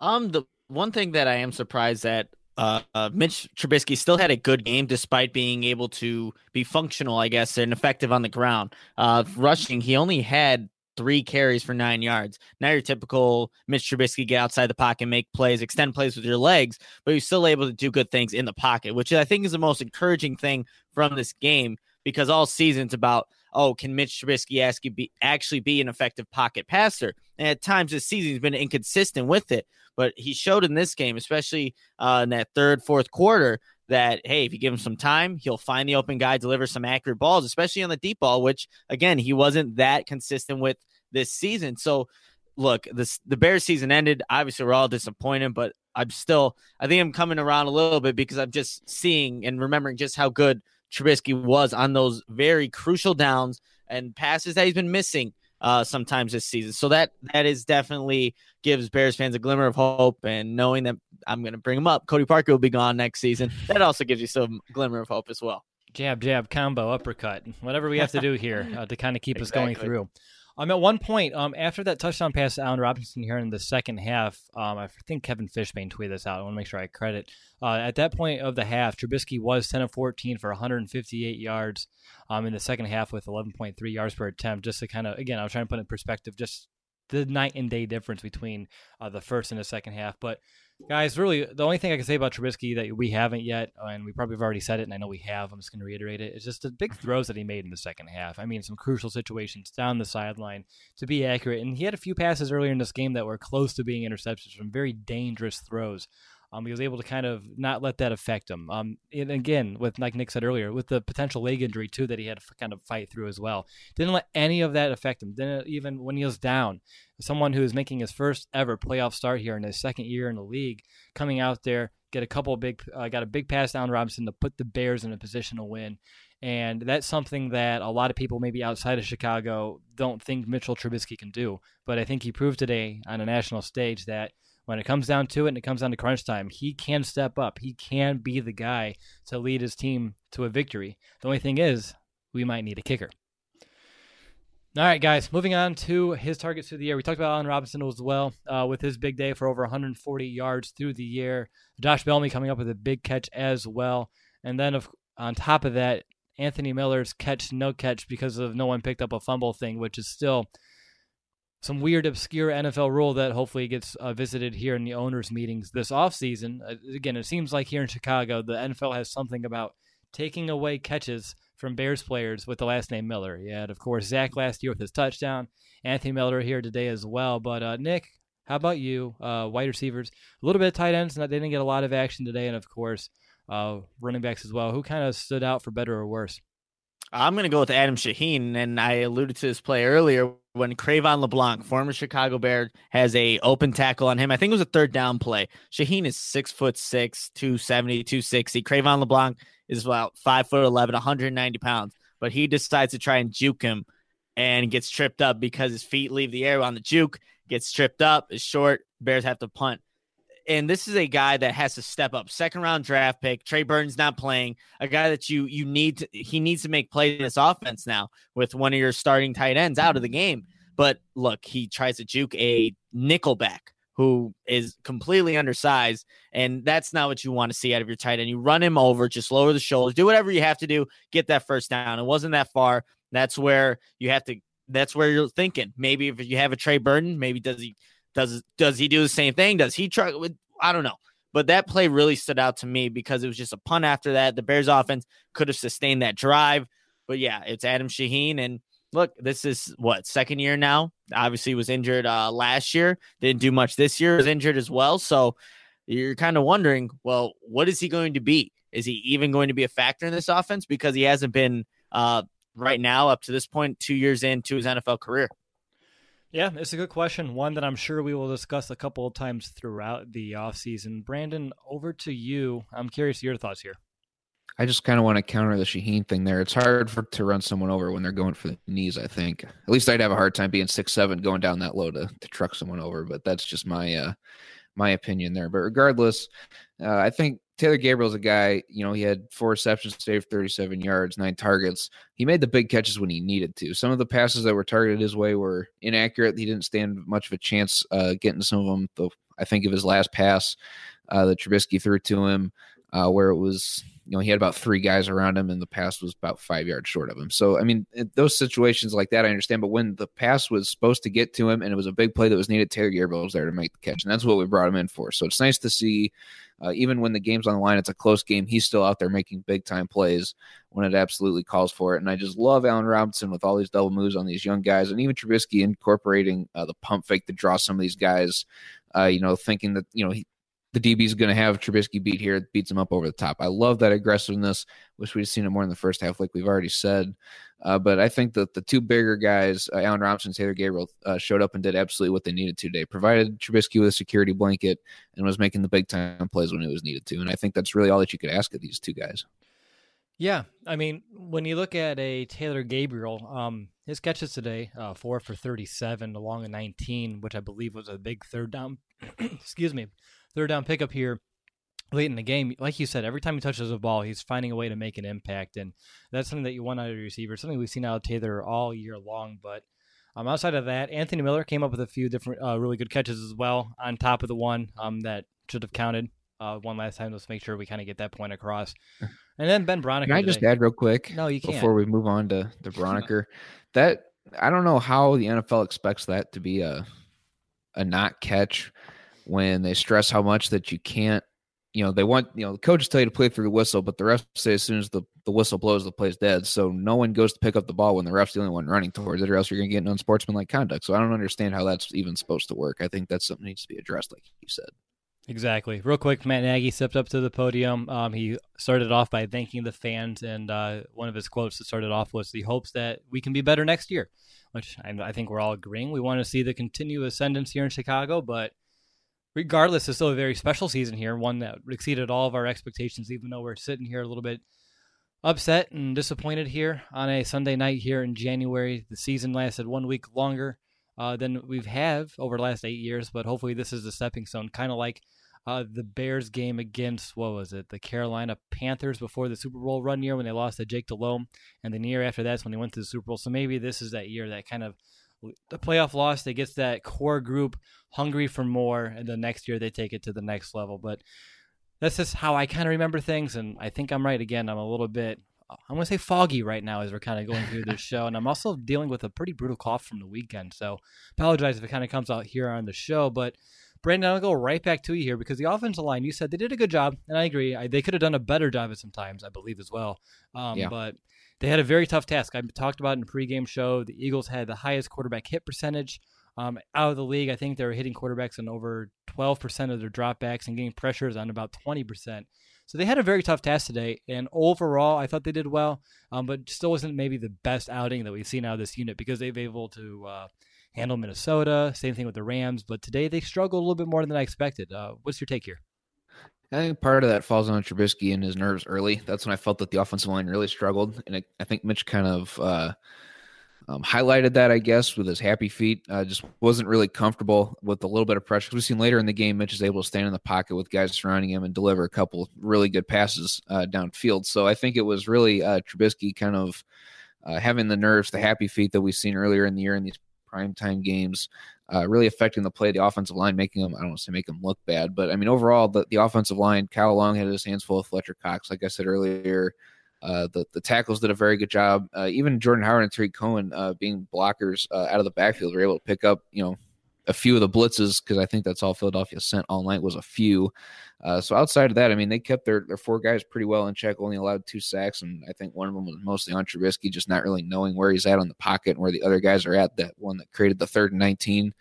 Um, the one thing that I am surprised at uh, uh, Mitch Trubisky still had a good game despite being able to be functional, I guess, and effective on the ground. Uh, rushing, he only had three carries for nine yards. Now your typical Mitch Trubisky get outside the pocket, make plays, extend plays with your legs, but he's still able to do good things in the pocket, which I think is the most encouraging thing from this game because all season's about oh, can Mitch Trubisky be, actually be an effective pocket passer? And at times this season he's been inconsistent with it. But he showed in this game, especially uh, in that third, fourth quarter, that hey, if you give him some time, he'll find the open guy, deliver some accurate balls, especially on the deep ball, which again he wasn't that consistent with this season. So look, this the Bears season ended. Obviously, we're all disappointed, but I'm still I think I'm coming around a little bit because I'm just seeing and remembering just how good Trubisky was on those very crucial downs and passes that he's been missing uh, sometimes this season. So that that is definitely gives Bears fans a glimmer of hope, and knowing that I'm going to bring him up, Cody Parker will be gone next season. That also gives you some glimmer of hope as well. Jab, jab, combo, uppercut, whatever we have to do here uh, to kind of keep exactly. us going through. Um, at one point, um, after that touchdown pass to Allen Robinson here in the second half, um, I think Kevin Fishbain tweeted this out. I want to make sure I credit. Uh, at that point of the half, Trubisky was 10 of 14 for 158 yards um, in the second half with 11.3 yards per attempt. Just to kind of, again, I was trying to put in perspective just the night and day difference between uh, the first and the second half. But Guys, really, the only thing I can say about Trubisky that we haven't yet, and we probably have already said it, and I know we have, I'm just going to reiterate it, is just the big throws that he made in the second half. I mean, some crucial situations down the sideline to be accurate. And he had a few passes earlier in this game that were close to being interceptions from very dangerous throws. Um, he was able to kind of not let that affect him. Um, and again, with like Nick said earlier, with the potential leg injury too that he had to kind of fight through as well, didn't let any of that affect him. Didn't even when he was down. Someone who is making his first ever playoff start here in his second year in the league, coming out there, get a couple big, uh, got a big pass down Robinson to put the Bears in a position to win. And that's something that a lot of people, maybe outside of Chicago, don't think Mitchell Trubisky can do. But I think he proved today on a national stage that when it comes down to it and it comes down to crunch time, he can step up. He can be the guy to lead his team to a victory. The only thing is, we might need a kicker. All right, guys, moving on to his targets through the year. We talked about Allen Robinson as well uh, with his big day for over 140 yards through the year. Josh Bellamy coming up with a big catch as well. And then of, on top of that, Anthony Miller's catch, no catch because of no one picked up a fumble thing, which is still some weird, obscure NFL rule that hopefully gets uh, visited here in the owners' meetings this offseason. Uh, again, it seems like here in Chicago, the NFL has something about taking away catches from Bears players with the last name Miller. Had, of course, Zach last year with his touchdown. Anthony Miller here today as well. But uh, Nick, how about you? Uh, wide receivers, a little bit of tight ends. They didn't get a lot of action today, and of course, uh, running backs as well. Who kind of stood out for better or worse? I'm going to go with Adam Shaheen, and I alluded to this play earlier when Cre'Von LeBlanc, former Chicago Bear, has a open tackle on him. I think it was a third down play. Shaheen is six foot six, 270, 260. Cre'Von LeBlanc is about five foot 11, 190 pounds, but he decides to try and juke him and gets tripped up because his feet leave the air on the juke, gets tripped up, is short. Bears have to punt and this is a guy that has to step up. Second round draft pick. Trey Burton's not playing. A guy that you you need to, he needs to make plays in this offense now with one of your starting tight ends out of the game. But look, he tries to juke a nickelback who is completely undersized, and that's not what you want to see out of your tight end. You run him over, just lower the shoulders, do whatever you have to do, get that first down. It wasn't that far. That's where you have to. That's where you're thinking. Maybe if you have a Trey Burton, maybe does he does does he do the same thing? Does he try? I don't know. But that play really stood out to me because it was just a punt after that. The Bears offense could have sustained that drive. But yeah, it's Adam Shaheen. And look, this is what second year now. Obviously, was injured uh, last year. Didn't do much this year. Was injured as well. So you're kind of wondering, well, what is he going to be? Is he even going to be a factor in this offense? Because he hasn't been uh, right now up to this point, two years into his NFL career. Yeah, it's a good question. One that I'm sure we will discuss a couple of times throughout the offseason. Brandon, over to you. I'm curious your thoughts here. I just kind of want to counter the Shaheen thing there. It's hard for to run someone over when they're going for the knees. I think at least I'd have a hard time being six seven going down that low to, to truck someone over. But that's just my uh, my opinion there. But regardless, uh, I think Taylor Gabriel's a guy, you know, he had four receptions for 37 yards, nine targets. He made the big catches when he needed to. Some of the passes that were targeted his way were inaccurate. He didn't stand much of a chance uh, getting some of them. I think of his last pass uh, that Trubisky threw to him, uh, where it was you know, he had about three guys around him, and the pass was about five yards short of him. So, I mean, those situations like that, I understand. But when the pass was supposed to get to him, and it was a big play that was needed, Taylor Gabriel was there to make the catch, and that's what we brought him in for. So it's nice to see, uh, even when the game's on the line, it's a close game. He's still out there making big time plays when it absolutely calls for it. And I just love Allen Robinson with all these double moves on these young guys, and even Trubisky incorporating uh, the pump fake to draw some of these guys. Uh, you know, thinking that you know he, the DB is going to have Trubisky beat here, beats him up over the top. I love that aggressiveness. Wish we'd seen it more in the first half, like we've already said. Uh, but I think that the two bigger guys, uh, Allen Robinson, Taylor Gabriel, uh, showed up and did absolutely what they needed to today. Provided Trubisky with a security blanket and was making the big time plays when it was needed to. And I think that's really all that you could ask of these two guys. Yeah, I mean, when you look at a Taylor Gabriel, um, his catches today, uh, four for thirty-seven along a nineteen, which I believe was a big third down. *clears throat* excuse me, third down pickup here late in the game. Like you said, every time he touches a ball, he's finding a way to make an impact, and that's something that you want out of a receiver. Something we've seen out of Taylor all year long. But um, outside of that, Anthony Miller came up with a few different, uh, really good catches as well. On top of the one um, that should have counted uh, one last time. Let's make sure we kind of get that point across. *laughs* And then Ben Braunecker. Can I just add real quick? No, you can't. Before we move on to the *laughs* Braunecker, that I don't know how the NFL expects that to be a a not catch when they stress how much that you can't, you know, they want, you know, the coaches tell you to play through the whistle, but the refs say as soon as the, the whistle blows, the play's dead. So no one goes to pick up the ball when the ref's the only one running towards it, or else you're going to get an unsportsmanlike conduct. So I don't understand how that's even supposed to work. I think that's something that needs to be addressed, like you said. Exactly. Real quick, Matt Nagy stepped up to the podium. Um, he started off by thanking the fans, and uh, one of his quotes that started off was, "He hopes that we can be better next year," which I, I think we're all agreeing. We want to see the continued ascendance here in Chicago, but regardless, it's still a very special season here, one that exceeded all of our expectations, even though we're sitting here a little bit upset and disappointed here on a Sunday night here in January. The season lasted one week longer uh, than we've have over the last eight years, but hopefully this is a stepping stone, kind of like uh, the Bears game against what was it, the Carolina Panthers before the Super Bowl run year when they lost to Jake Delhomme, and the year after that's when they went to the Super Bowl. So maybe this is that year that kind of the playoff loss, they get that core group hungry for more, and the next year they take it to the next level. But that's just how I kind of remember things, and I think I'm right again. I'm a little bit, I'm going to say foggy right now as we're kind of going through this *laughs* show, and I'm also dealing with a pretty brutal cough from the weekend. So apologize if it kind of comes out here on the show, but. Brandon, I'll go right back to you here because the offensive line, you said they did a good job, and I agree. I, they could have done a better job at some times, I believe, as well. Um, yeah. But they had a very tough task. I talked about in the pregame show. The Eagles had the highest quarterback hit percentage um, out of the league. I think they were hitting quarterbacks on over 12% of their dropbacks and getting pressures on about 20%. So they had a very tough task today. And overall, I thought they did well, um, but still wasn't maybe the best outing that we've seen out of this unit because they've been able to uh, handle Minnesota. Same thing with the Rams. But today they struggled a little bit more than I expected. Uh, what's your take here? I think part of that falls on Trubisky and his nerves early. That's when I felt that the offensive line really struggled, and it, I think Mitch kind of uh, um, highlighted that, I guess, with his happy feet. Uh, just wasn't really comfortable with a little bit of pressure. We've seen later in the game, Mitch is able to stand in the pocket with guys surrounding him and deliver a couple really good passes uh, downfield. So I think it was really uh, Trubisky kind of uh, having the nerves, the happy feet that we've seen earlier in the year in these primetime games, uh, really affecting the play. The offensive line making them I don't want to say make them look bad, but I mean overall the, the offensive line. Kyle Long had his hands full with Fletcher Cox, like I said earlier. Uh, the the tackles did a very good job. Uh, even Jordan Howard and Tarik Cohen uh, being blockers uh, out of the backfield were able to pick up you know a few of the blitzes because I think that's all Philadelphia sent all night was a few. Uh, so outside of that, I mean, they kept their, their four guys pretty well in check, only allowed two sacks, and I think one of them was mostly on Trubisky, just not really knowing where he's at on the pocket and where the other guys are at. That one that created the third and 19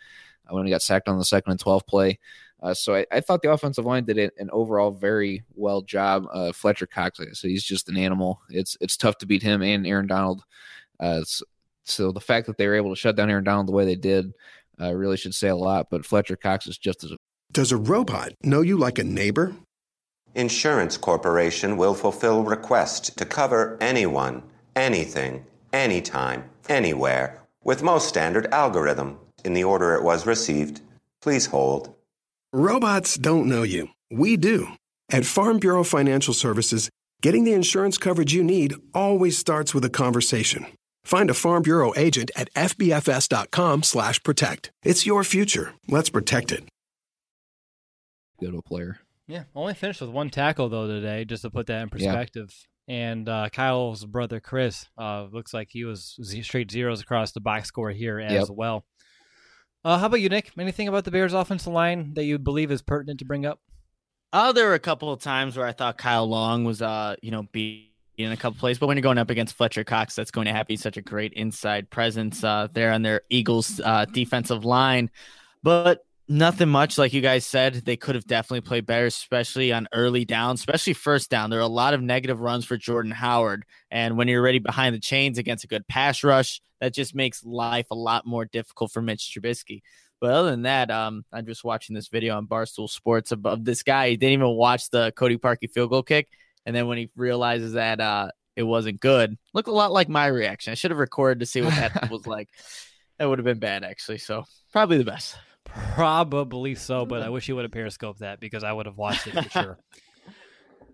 uh, when he got sacked on the second and 12 play. Uh, so I, I, thought the offensive line did an overall very well job. Uh, Fletcher Cox, said, he's just an animal. It's it's tough to beat him and Aaron Donald. Uh, so, so the fact that they were able to shut down Aaron Donald the way they did uh, really should say a lot. But Fletcher Cox is just as. Does a robot know you like a neighbor? Insurance Corporation will fulfill requests to cover anyone, anything, anytime, anywhere, with most standard algorithm in the order it was received. Please hold. Robots don't know you. We do. At Farm Bureau Financial Services, getting the insurance coverage you need always starts with a conversation. Find a Farm Bureau agent at fbfs.com/protect. It's your future. Let's protect it. Good old player. Yeah, only finished with one tackle though today, just to put that in perspective. Yeah. And uh, Kyle's brother Chris uh, looks like he was straight zeros across the box score here as yep. well. Uh, how about you, Nick? Anything about the Bears' offensive line that you believe is pertinent to bring up? Oh, there were a couple of times where I thought Kyle Long was, uh, you know, being in a couple plays, but when you're going up against Fletcher Cox, that's going to have such a great inside presence uh, there on their Eagles uh, defensive line. But nothing much like you guys said they could have definitely played better especially on early down especially first down. There are a lot of negative runs for jordan howard. And when you're already behind the chains against a good pass rush that just makes life a lot more difficult for mitch trubisky. But other than that um, i'm just watching this video on barstool sports of, of this guy. He didn't even watch the cody parkey field goal kick and then when he realizes that uh, it wasn't good looked a lot like my reaction i should have recorded to see what that *laughs* was like that would have been bad actually so probably the best Probably so, but I *laughs* wish he would have periscoped that because I would have watched it for sure.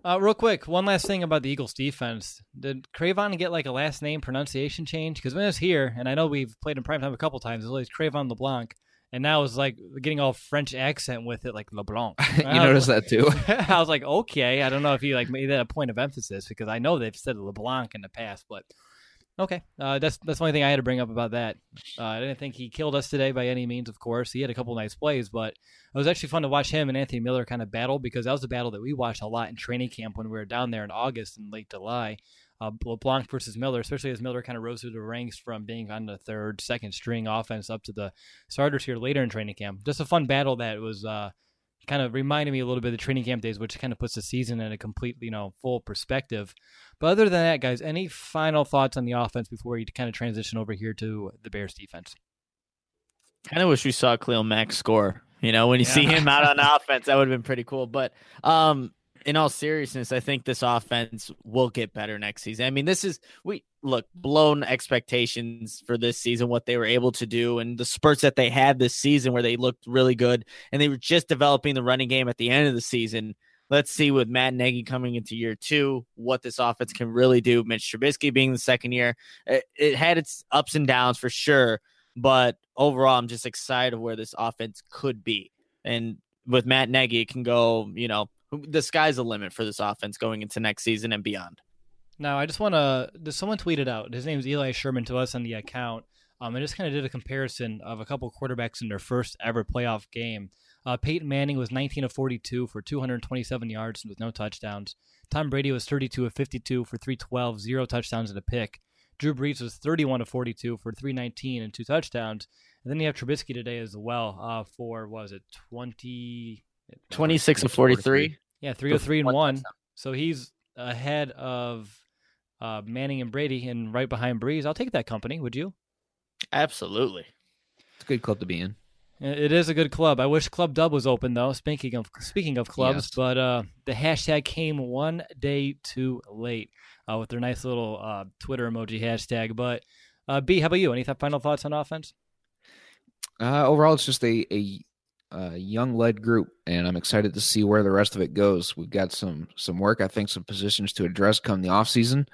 Uh, real quick, one last thing about the Eagles defense. Did Cre'Von get like a last name pronunciation change? Because when it was here, and I know we've played in primetime a couple times, it was always Cre'Von LeBlanc. And now it's like getting all French accent with it, like LeBlanc. *laughs* you noticed that too. *laughs* I was like, okay. I don't know if you like made that a point of emphasis because I know they've said LeBlanc in the past, but Okay, uh, that's that's the only thing I had to bring up about that. Uh, I didn't think he killed us today by any means. Of course, he had a couple nice plays, but it was actually fun to watch him and Anthony Miller kind of battle because that was a battle that we watched a lot in training camp when we were down there in August and late July. Uh, LeBlanc versus Miller, especially as Miller kind of rose through the ranks from being on the third, second string offense up to the starters here later in training camp. Just a fun battle that was uh, kind of reminded me a little bit of the training camp days, which kind of puts the season in a complete, you know, full perspective. But other than that, guys, any final thoughts on the offense before we kind of transition over here to the Bears defense? Kind of wish we saw Khalil Mack score. You know, when you yeah. see him out on offense, that would have been pretty cool. But um, in all seriousness, I think this offense will get better next season. I mean, this is we look blown expectations for this season, what they were able to do, and the spurts that they had this season where they looked really good, and they were just developing the running game at the end of the season. Let's see with Matt Nagy coming into year two what this offense can really do. Mitch Trubisky being the second year, it, it had its ups and downs for sure, but overall, I'm just excited where this offense could be. And with Matt Nagy, it can go, you know, the sky's the limit for this offense going into next season and beyond. Now, I just want to. Someone tweeted out. His name is Eli Sherman to us on the account. Um, I just kind of did a comparison of a couple quarterbacks in their first ever playoff game. Uh, Peyton Manning was 19 of 42 for 227 yards with no touchdowns. Tom Brady was 32 of 52 for 312, zero touchdowns and a pick. Drew Brees was 31 of 42 for 319 and two touchdowns. And then you have Trubisky today as well uh, for, was it, 20, 26 and 43. Yeah, 303 and 1. So he's ahead of uh, Manning and Brady and right behind Brees. I'll take that company. Would you? Absolutely. It's a good club to be in. It is a good club. I wish Club Dub was open though. Speaking of speaking of clubs, yes. but uh, the hashtag came one day too late uh, with their nice little uh, Twitter emoji hashtag. But uh, B, how about you? Any th- final thoughts on offense? Uh, overall, it's just a, a uh, young led group, and I'm excited to see where the rest of it goes. We've got some some work, I think, some positions to address come the off season.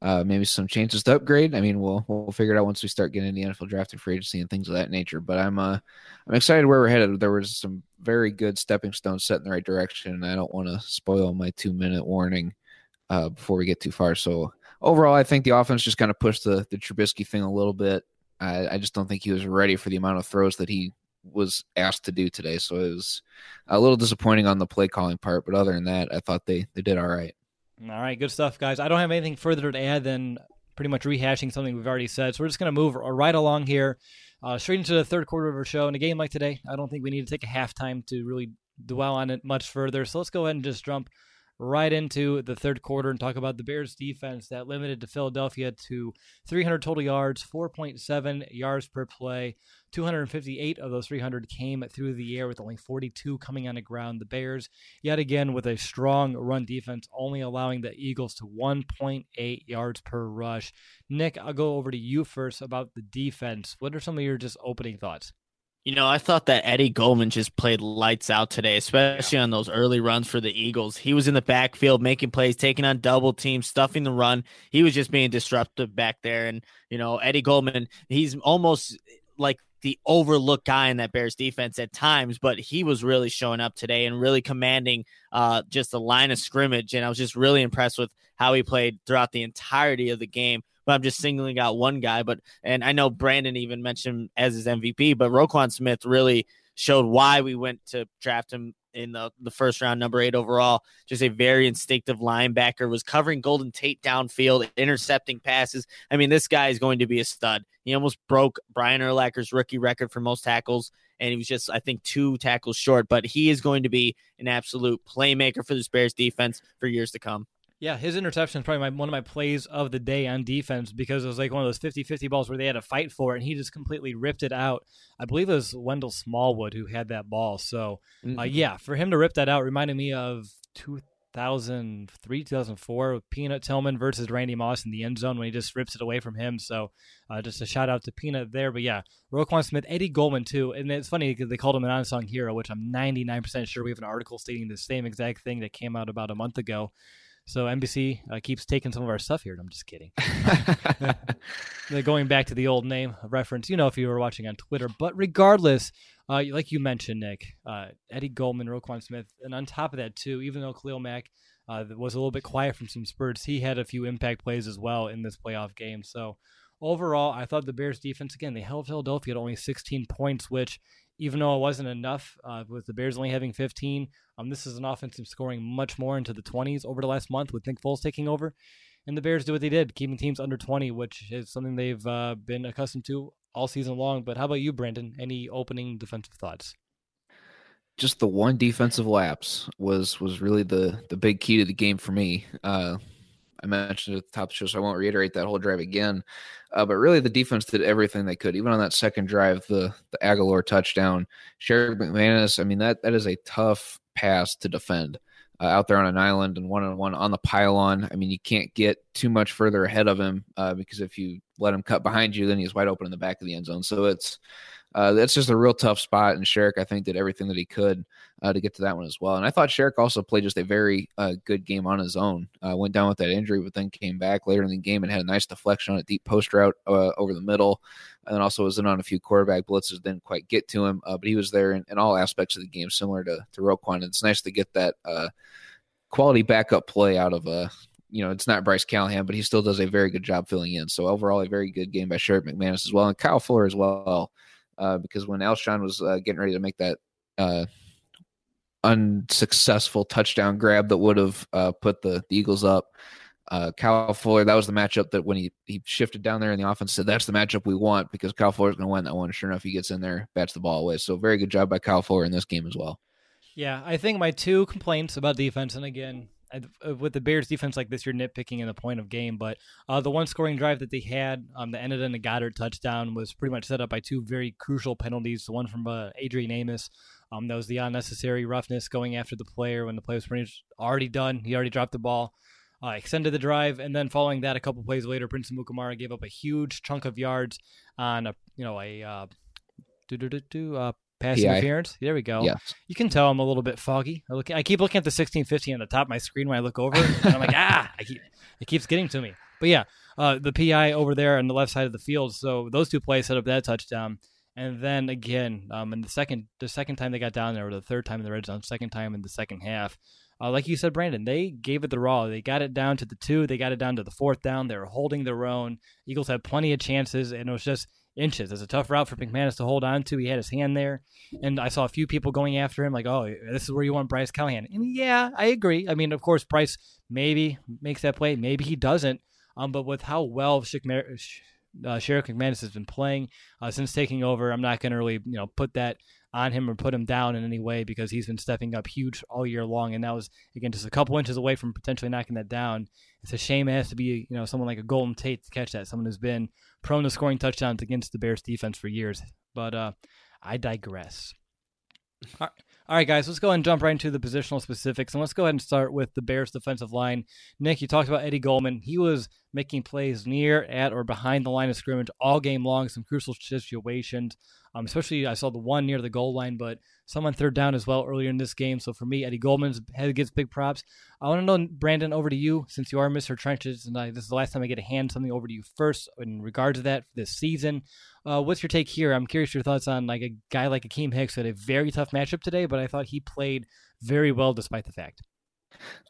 Uh, maybe some chances to upgrade. I mean, we'll we'll figure it out once we start getting the NFL draft and free agency and things of that nature. But I'm uh I'm excited where we're headed. There was some very good stepping stones set in the right direction, and I don't want to spoil my two minute warning uh, before we get too far. So overall, I think the offense just kind of pushed the the Trubisky thing a little bit. I, I just don't think he was ready for the amount of throws that he was asked to do today. So it was a little disappointing on the play calling part. But other than that, I thought they they did all right. All right, good stuff, guys. I don't have anything further to add than pretty much rehashing something we've already said. So we're just going to move right along here, uh, straight into the third quarter of our show. In a game like today, I don't think we need to take a halftime to really dwell on it much further. So let's go ahead and just jump right into the third quarter and talk about the Bears defense that limited to Philadelphia to 300 total yards, 4.7 yards per play. 258 of those 300 came through the air with only 42 coming on the ground. The Bears, yet again, with a strong run defense, only allowing the Eagles to 1.8 yards per rush. Nick, I'll go over to you first about the defense. What are some of your just opening thoughts? You know, I thought that Eddie Goldman just played lights out today, especially yeah. on those early runs for the Eagles. He was in the backfield making plays, taking on double teams, stuffing the run. He was just being disruptive back there. And, you know, Eddie Goldman, he's almost like the overlooked guy in that Bears defense at times, but he was really showing up today and really commanding uh, just the line of scrimmage. And I was just really impressed with how he played throughout the entirety of the game but I'm just singling out one guy. But and I know Brandon even mentioned as his MVP, but Roquan Smith really showed why we went to draft him in the, the first round, number eight overall. Just a very instinctive linebacker, was covering Golden Tate downfield, intercepting passes. I mean, this guy is going to be a stud. He almost broke Brian Urlacher's rookie record for most tackles, and he was just, I think, two tackles short, but he is going to be an absolute playmaker for the Bears defense for years to come. Yeah, his interception is probably my, one of my plays of the day on defense because it was like one of those 50 50 balls where they had to fight for it, and he just completely ripped it out. I believe it was Wendell Smallwood who had that ball. So, uh, mm-hmm. uh, yeah, for him to rip that out reminded me of 2003, 2004 with Peanut Tillman versus Randy Moss in the end zone when he just rips it away from him. So, uh, just a shout out to Peanut there. But yeah, Roquan Smith, Eddie Goldman too. And it's funny because they called him an unsung hero, which I'm 99% sure we have an article stating the same exact thing that came out about a month ago. So NBC uh, keeps taking some of our stuff here. And I'm just kidding. *laughs* going back to the old name reference, you know, if you were watching on Twitter. But regardless, uh, like you mentioned, Nick, uh, Eddie Goldman, Roquan Smith, and on top of that too, even though Khalil Mack uh, was a little bit quiet from some spurts, he had a few impact plays as well in this playoff game. So overall, I thought the Bears defense again they held Philadelphia at only 16 points, which even though it wasn't enough uh, with the Bears only having 15, um, this is an offensive scoring much more into the 20s over the last month with Nick Foles taking over. And the Bears do what they did, keeping teams under 20, which is something they've uh, been accustomed to all season long. But how about you, Brandon? Any opening defensive thoughts? Just the one defensive lapse was was really the the big key to the game for me. Uh, I mentioned at the top of the show, so I won't reiterate that whole drive again. Uh, but really, the defense did everything they could. Even on that second drive, the the Agholor touchdown, Sherrick McManus. I mean that that is a tough pass to defend uh, out there on an island and one on one on the pylon. I mean, you can't get too much further ahead of him uh, because if you let him cut behind you, then he's wide open in the back of the end zone. So it's uh, that's just a real tough spot. And Sherrick, I think, did everything that he could uh, to get to that one as well. And I thought Sherrick also played just a very uh, good game on his own. Uh, went down with that injury, but then came back later in the game and had a nice deflection on a deep post route uh, over the middle. And then also was in on a few quarterback blitzes, didn't quite get to him, uh, but he was there in, in, all aspects of the game, similar to, to Roquan. And it's nice to get that quality backup play out of a you know, it's not Bryce Callahan, but he still does a very good job filling in. So overall, a very good game by Sherrick McManus as well, and Kyle Fuller as well uh, because when Alshon was uh, getting ready to make that uh, unsuccessful touchdown grab that would have uh, put the, the, Eagles up, uh, Kyle Fuller, that was the matchup that when he, he shifted down there in the offense, said that's the matchup we want because Kyle Fuller is going to win that one. Sure enough, he gets in there, bats the ball away. So very good job by Kyle Fuller in this game as well. Yeah, I think my two complaints about defense, and again, with the Bears defense like this, you're nitpicking in the point of game. But uh, the one scoring drive that they had um, that ended in a Goedert touchdown was pretty much set up by two very crucial penalties. The one from uh, Adrian Amos, um, that was the unnecessary roughness going after the player when the play was pretty much already done. He already dropped the ball. Uh, extended the drive, and then following that, a couple plays later, Prince Amukamara gave up a huge chunk of yards on a you know a uh, do do do do pass PI. interference. There we go. Yes. You can tell I'm a little bit foggy. I, look, I keep looking at the 1650 on the top of my screen when I look over, and I'm like, *laughs* ah, I keep, it keeps getting to me. But yeah, uh, the PI over there on the left side of the field. So those two plays set up that touchdown. And then again, um, in the second the second time they got down there, or the third time in the red zone, second time in the second half, uh, like you said, Brandon, they gave it the raw. They got it down to the two. They got it down to the fourth down. They were holding their own. Eagles had plenty of chances, and it was just inches. It's a tough route for McManus to hold on to. He had his hand there, and I saw a few people going after him, like, "Oh, this is where you want Bryce Callahan." And yeah, I agree. I mean, of course, Bryce maybe makes that play, maybe he doesn't. Um, but with how well Shikmar- Sh- uh, Sheriff McManus has been playing uh, since taking over, I'm not going to really, you know, put that on him or put him down in any way because he's been stepping up huge all year long, and that was again just a couple inches away from potentially knocking that down. It's a shame it has to be, you know, someone like a Golden Tate to catch that, someone who's been prone to scoring touchdowns against the Bears defense for years. But uh, I digress. All right. All right, guys, let's go ahead and jump right into the positional specifics. And let's go ahead and start with the Bears defensive line. Nick, you talked about Eddie Goldman. He was making plays near, at, or behind the line of scrimmage all game long, some crucial situations. Um, especially, I saw the one near the goal line, but some on third down as well earlier in this game. So for me, Eddie Goldman's head gets big props. I want to know, Brandon, over to you, since you are Mr. Trenches, and I, this is the last time I get to hand something over to you first in regards to that this season. Uh, what's your take here? I'm curious your thoughts on like a guy like Akiem Hicks who had a very tough matchup today, but I thought he played very well despite the fact.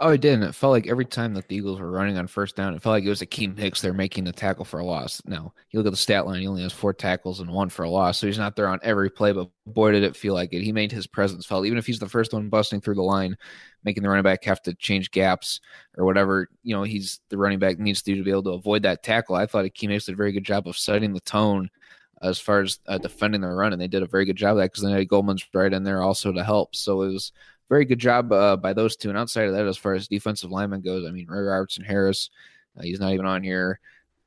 Oh, it didn't. it felt like every time that the Eagles were running on first down, it felt like it was a Akiem Hicks they're making the tackle for a loss. Now, you look at the stat line, he only has four tackles and one for a loss. So he's not there on every play, but boy, did it feel like it. He made his presence felt, even if he's the first one busting through the line, making the running back have to change gaps or whatever, you know, he's the running back needs to do to be able to avoid that tackle. I thought Akiem Hicks did a very good job of setting the tone as far as uh, defending the run, and they did a very good job of that because then Eddie Goldman's right in there also to help. So it was very good job uh, by those two. And outside of that, as far as defensive lineman goes, I mean, Ray Robertson Harris, uh, he's not even on here.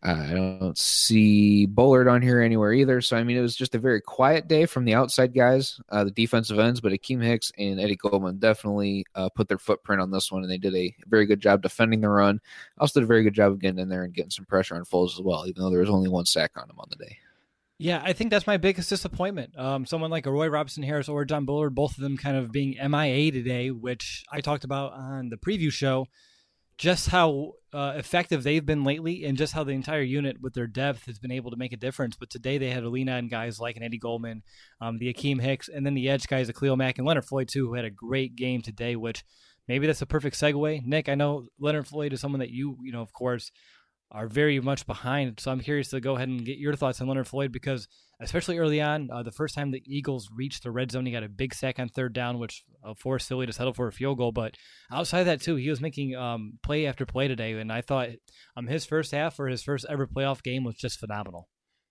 Uh, I don't see Bullard on here anywhere either. So, I mean, it was just a very quiet day from the outside guys, uh, the defensive ends, but Akiem Hicks and Eddie Goldman definitely uh, put their footprint on this one, and they did a very good job defending the run. Also, did a very good job of getting in there and getting some pressure on Foles as well, even though there was only one sack on him on the day. Yeah, I think that's my biggest disappointment. Um, someone like Roy Robertson Harris or John Bullard, both of them kind of being MIA today, which I talked about on the preview show, just how uh, effective they've been lately and just how the entire unit with their depth has been able to make a difference. But today they had to lean on guys like an Eddie Goldman, um, the Akiem Hicks, and then the edge guys, Khalil Mack and Leonard Floyd, too, who had a great game today, which maybe that's a perfect segue. Nick, I know Leonard Floyd is someone that you, you know, of course, are very much behind. So I'm curious to go ahead and get your thoughts on Leonard Floyd because, especially early on, uh, the first time the Eagles reached the red zone, he got a big sack on third down, which uh, forced Philly to settle for a field goal. But outside of that, too, he was making um, play after play today, and I thought um, his first half or his first ever playoff game was just phenomenal.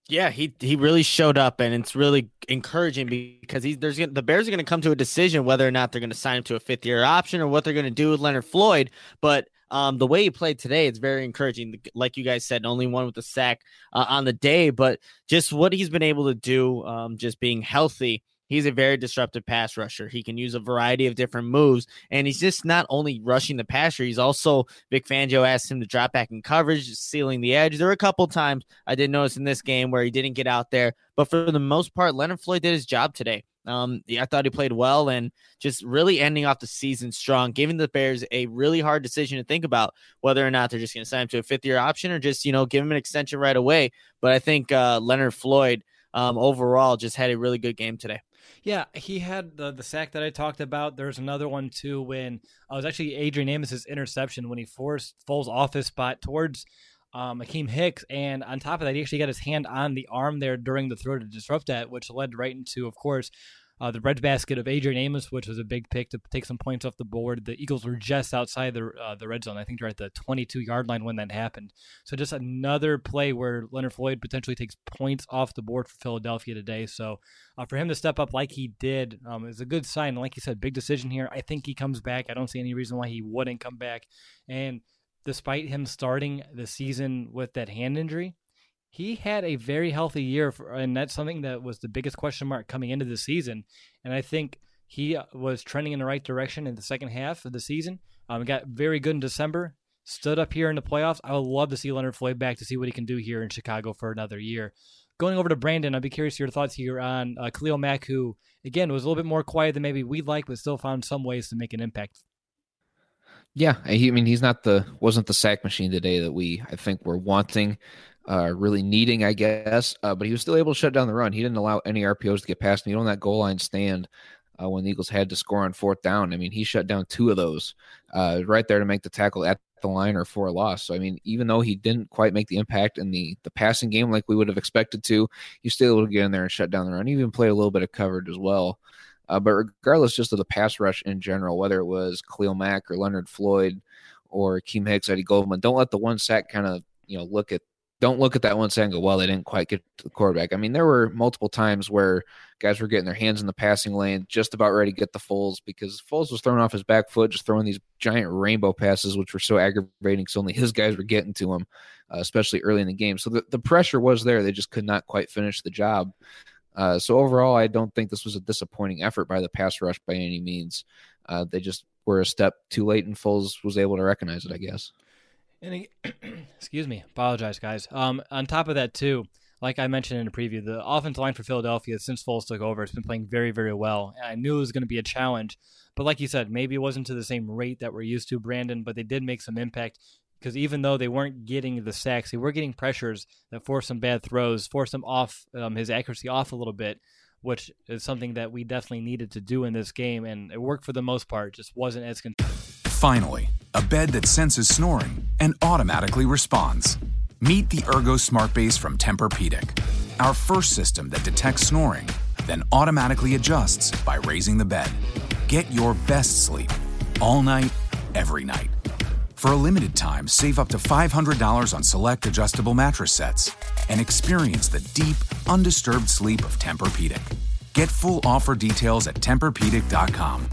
Yeah, he he really showed up, and it's really encouraging because he's there's the Bears are going to come to a decision whether or not they're going to sign him to a fifth year option or what they're going to do with Leonard Floyd, but um, the way he played today, it's very encouraging. Like you guys said, only one with the sack uh, on the day, but just what he's been able to do, um, just being healthy. He's a very disruptive pass rusher. He can use a variety of different moves, and he's just not only rushing the passer. He's also Vic Fangio asked him to drop back in coverage, sealing the edge. There were a couple times I did notice in this game where he didn't get out there, but for the most part, Leonard Floyd did his job today. Um, I thought he played well and just really ending off the season strong, giving the Bears a really hard decision to think about whether or not they're just going to sign him to a fifth year option or just, you know, give him an extension right away. But I think uh, Leonard Floyd um, overall just had a really good game today. Yeah, he had the the sack that I talked about. There's another one too when I was actually Adrian Amos's interception when he forced Foles off his spot towards um, Akiem Hicks, and on top of that, he actually got his hand on the arm there during the throw to disrupt that, which led right into, of course, uh, the breadbasket of Adrian Amos, which was a big pick to take some points off the board. The Eagles were just outside the uh, the red zone. I think they're at the 22 yard line when that happened. So just another play where Leonard Floyd potentially takes points off the board for Philadelphia today. So uh, for him to step up like he did um, is a good sign. Like you said, big decision here. I think he comes back. I don't see any reason why he wouldn't come back. And despite him starting the season with that hand injury, he had a very healthy year, for, and that's something that was the biggest question mark coming into the season. And I think he uh, was trending in the right direction in the second half of the season. Um, got very good in December. Stood up here in the playoffs. I would love to see Leonard Floyd back to see what he can do here in Chicago for another year. going over to Brandon, I'd be curious your thoughts here on uh, Khalil Mack, who again was a little bit more quiet than maybe we'd like, but still found some ways to make an impact. Yeah, I mean he's not the wasn't the sack machine today that we I think were wanting, uh, really needing I guess. Uh, but he was still able to shut down the run. He didn't allow any RPOs to get past him. Even on that goal line stand, uh, when the Eagles had to score on fourth down, I mean he shut down two of those uh, right there to make the tackle at the line or for a loss. So I mean, even though he didn't quite make the impact in the the passing game like we would have expected to, he's still able to get in there and shut down the run. He even played a little bit of coverage as well. Uh, but regardless, just of the pass rush in general, whether it was Khalil Mack or Leonard Floyd or Keem Hicks, Eddie Goldman, don't let the one sack kind of you know look at don't look at that one sack and go, well, they didn't quite get to the quarterback. I mean, there were multiple times where guys were getting their hands in the passing lane, just about ready to get the Foles because Foles was throwing off his back foot, just throwing these giant rainbow passes, which were so aggravating. So only his guys were getting to him, uh, especially early in the game. So the, the pressure was there. They just could not quite finish the job. Uh, so overall, I don't think this was a disappointing effort by the pass rush by any means. Uh, they just were a step too late, and Foles was able to recognize it, I guess. And *clears throat* excuse me, apologize, guys. Um, on top of that, too, like I mentioned in the preview, the offensive line for Philadelphia since Foles took over has been playing very, very well. And I knew it was going to be a challenge, but like you said, maybe it wasn't to the same rate that we're used to, Brandon. But they did make some impact because even though they weren't getting the sacks, they were getting pressures that forced some bad throws, forced him off um, his accuracy off a little bit, which is something that we definitely needed to do in this game, and it worked for the most part. Just wasn't as. Con- Finally, a bed that senses snoring and automatically responds. Meet the Ergo Smart Base from Tempur-Pedic, our first system that detects snoring, then automatically adjusts by raising the bed. Get your best sleep all night, every night. For a limited time, save up to $500 on select adjustable mattress sets and experience the deep, undisturbed sleep of Tempur-Pedic. Get full offer details at TempurPedic.com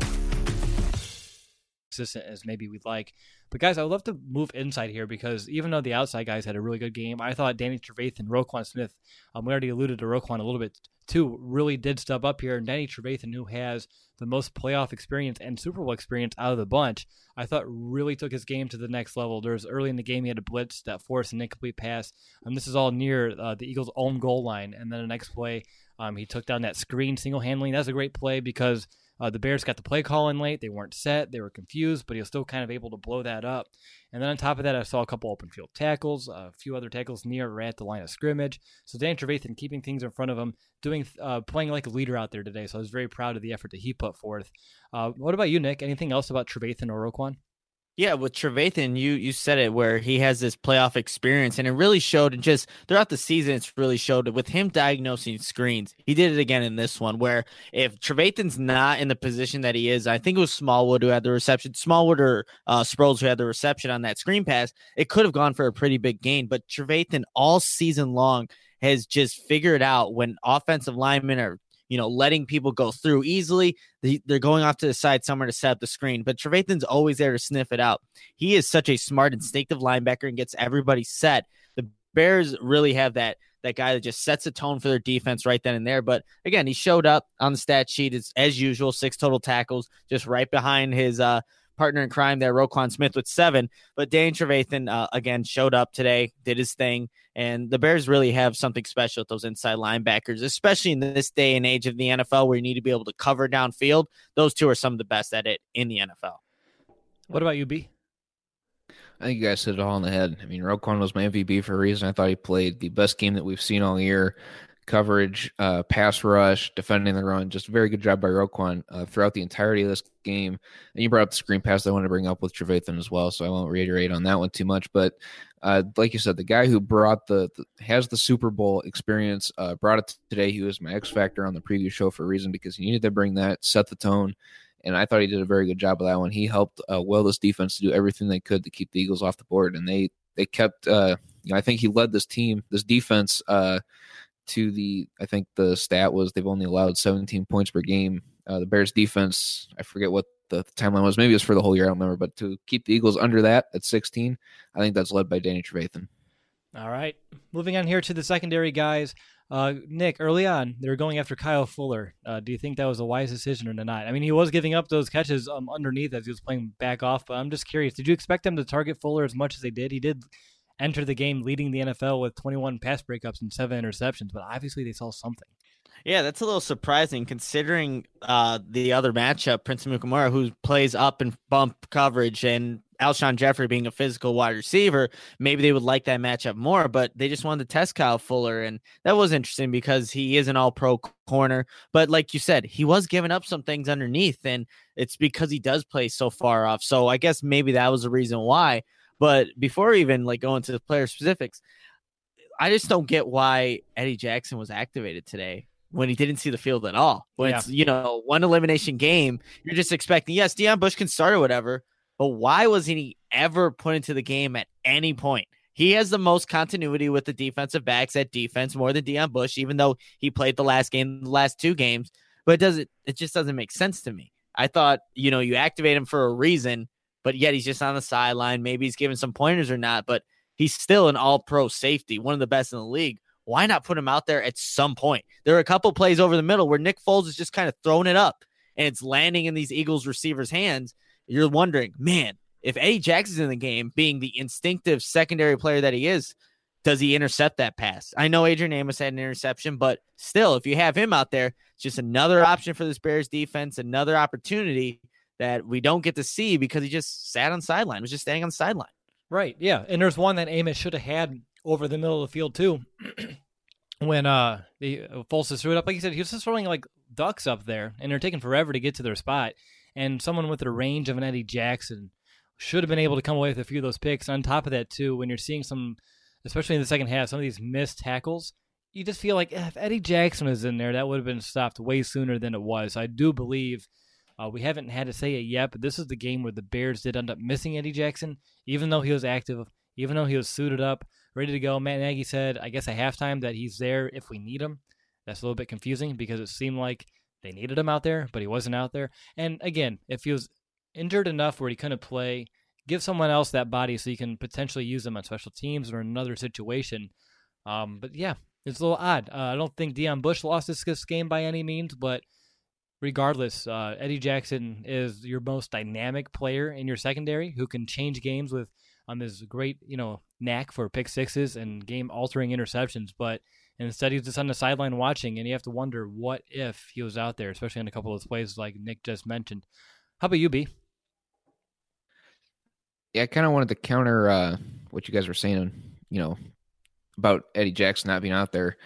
consistent as maybe we'd like. But guys, I would love to move inside here because even though the outside guys had a really good game, I thought Danny Trevathan, Roquan Smith, um, we already alluded to Roquan a little bit too, really did step up here. Danny Trevathan, who has the most playoff experience and Super Bowl experience out of the bunch, I thought really took his game to the next level. There was early in the game he had a blitz that forced an incomplete pass, and this is all near uh, the Eagles' own goal line. And then the next play, um, he took down that screen single handling. That's a great play because uh, the Bears got the play call in late. They weren't set. They were confused, but he was still kind of able to blow that up. And then on top of that, I saw a couple open field tackles, a few other tackles near or at the line of scrimmage. So Dan Trevathan keeping things in front of him, doing uh, playing like a leader out there today. So I was very proud of the effort that he put forth. Uh, what about you, Nick? Anything else about Trevathan or Roquan? Yeah, with Trevathan, you you said it where he has this playoff experience, and it really showed. And just throughout the season, it's really showed with him diagnosing screens. He did it again in this one, where if Trevathan's not in the position that he is, I think it was Smallwood who had the reception, Smallwood or uh, Sproles who had the reception on that screen pass. It could have gone for a pretty big gain, but Trevathan all season long has just figured out when offensive linemen are you know, letting people go through easily. They're going off to the side somewhere to set up the screen, but Trevathan's always there to sniff it out. He is such a smart, instinctive linebacker and gets everybody set. The Bears really have that that guy that just sets a tone for their defense right then and there. But again, he showed up on the stat sheet as, as usual, six total tackles, just right behind his uh, partner in crime there, Roquan Smith with seven. But Dane Trevathan uh, again showed up today, did his thing, and the Bears really have something special with those inside linebackers, especially in this day and age of the NFL where you need to be able to cover downfield. Those two are some of the best at it in the NFL. What about you, B? I think you guys hit it all on the head. I mean, Roquan was my MVP for a reason. I thought he played the best game that we've seen all year coverage, uh, pass rush, defending the run. Just a very good job by Roquan uh, throughout the entirety of this game. And you brought up the screen pass I want to bring up with Trevathan as well, so I won't reiterate on that one too much. But uh, like you said, the guy who brought the, the has the Super Bowl experience uh, brought it today. He was my X factor on the previous show for a reason because he needed to bring that, set the tone. And I thought he did a very good job of that one. He helped uh, will this defense to do everything they could to keep the Eagles off the board, and they they kept. Uh, you know, I think he led this team, this defense, uh, to the I think the stat was they've only allowed 17 points per game. Uh, the Bears defense, I forget what the timeline was. Maybe it's for the whole year. I don't remember. But to keep the Eagles under that at 16, I think that's led by Danny Trevathan. All right, moving on here to the secondary guys. Uh, Nick, early on, they were going after Kyle Fuller. Uh, do you think that was a wise decision or not? I mean, he was giving up those catches um, underneath as he was playing back off, but I'm just curious. Did you expect them to target Fuller as much as they did? He did enter the game leading the NFL with 21 pass breakups and seven interceptions, but obviously they saw something. Yeah, that's a little surprising considering uh, the other matchup, Prince Amukamara, who plays up and bump coverage, and Alshon Jeffery being a physical wide receiver. Maybe they would like that matchup more, but they just wanted to test Kyle Fuller. And that was interesting because he is an all pro corner. But like you said, he was giving up some things underneath, and it's because he does play so far off. So I guess maybe that was the reason why. But before even like going to the player specifics, I just don't get why Eddie Jackson was activated today when he didn't see the field at all. When yeah. it's, you know, one elimination game, you're just expecting, yes, Deon Bush can start or whatever, but why wasn't he ever put into the game at any point? He has the most continuity with the defensive backs at defense more than Deon Bush, even though he played the last game, the last two games. But it doesn't, it just doesn't make sense to me. I thought, you know, you activate him for a reason, but yet he's just on the sideline. Maybe he's giving some pointers or not, but he's still an all pro safety, one of the best in the league why not put him out there at some point? There are a couple plays over the middle where Nick Foles is just kind of throwing it up and it's landing in these Eagles receivers' hands. You're wondering, man, if Eddie Jackson's in the game, being the instinctive secondary player that he is, does he intercept that pass? I know Adrian Amos had an interception, but still, if you have him out there, it's just another option for this Bears defense, another opportunity that we don't get to see because he just sat on sideline, was just staying on the sideline. Right. Yeah. And there's one that Amos should have had over the middle of the field too. *clears throat* when uh the uh, Foles threw it up, like you said, he was just throwing like ducks up there, and they're taking forever to get to their spot. And someone with the range of an Eddie Jackson should have been able to come away with a few of those picks. On top of that, too, when you're seeing some, especially in the second half, some of these missed tackles, you just feel like if Eddie Jackson was in there, that would have been stopped way sooner than it was. I do believe uh, we haven't had to say it yet, but this is the game where the Bears did end up missing Eddie Jackson, even though he was active, even though he was suited up ready to go. Matt Nagy said, I guess at halftime that he's there if we need him. That's a little bit confusing because it seemed like they needed him out there, but he wasn't out there. And again, if he was injured enough where he couldn't play, give someone else that body so you can potentially use them on special teams or another situation. Um, but yeah, it's a little odd. Uh, I don't think Deon Bush lost this game by any means, but regardless, uh, Eddie Jackson is your most dynamic player in your secondary who can change games with on this great, you know, knack for pick sixes and game altering interceptions, but instead he's just on the sideline watching, and you have to wonder what if he was out there, especially on a couple of plays like Nick just mentioned. How about you, B? Yeah, I kind of wanted to counter uh, what you guys were saying, you know, about Eddie Jackson not being out there.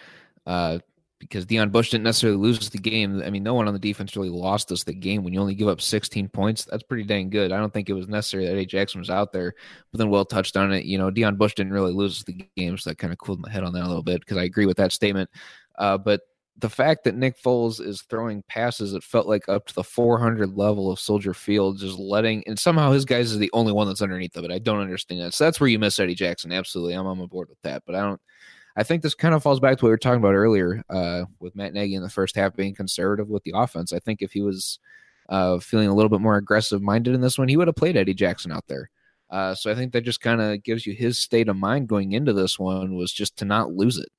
Uh, because Deon Bush didn't necessarily lose the game. I mean, no one on the defense really lost us the game. When you only give up 16 points, that's pretty dang good. I don't think it was necessary that A. Jackson was out there, but then Will touched on it. You know, Deon Bush didn't really lose the game, so that kind of cooled my head on that a little bit because I agree with that statement. Uh, but the fact that Nick Foles is throwing passes it felt like up to the 400 level of Soldier Field, just letting, and somehow his guys is the only one that's underneath of it. I don't understand that. So that's where you miss Eddie Jackson. Absolutely. I'm on board with that, but I don't. I think this kind of falls back to what we were talking about earlier uh, with Matt Nagy in the first half being conservative with the offense. I think if he was uh, feeling a little bit more aggressive minded in this one, he would have played Eddie Jackson out there. Uh, so I think that just kind of gives you his state of mind going into this one was just to not lose it.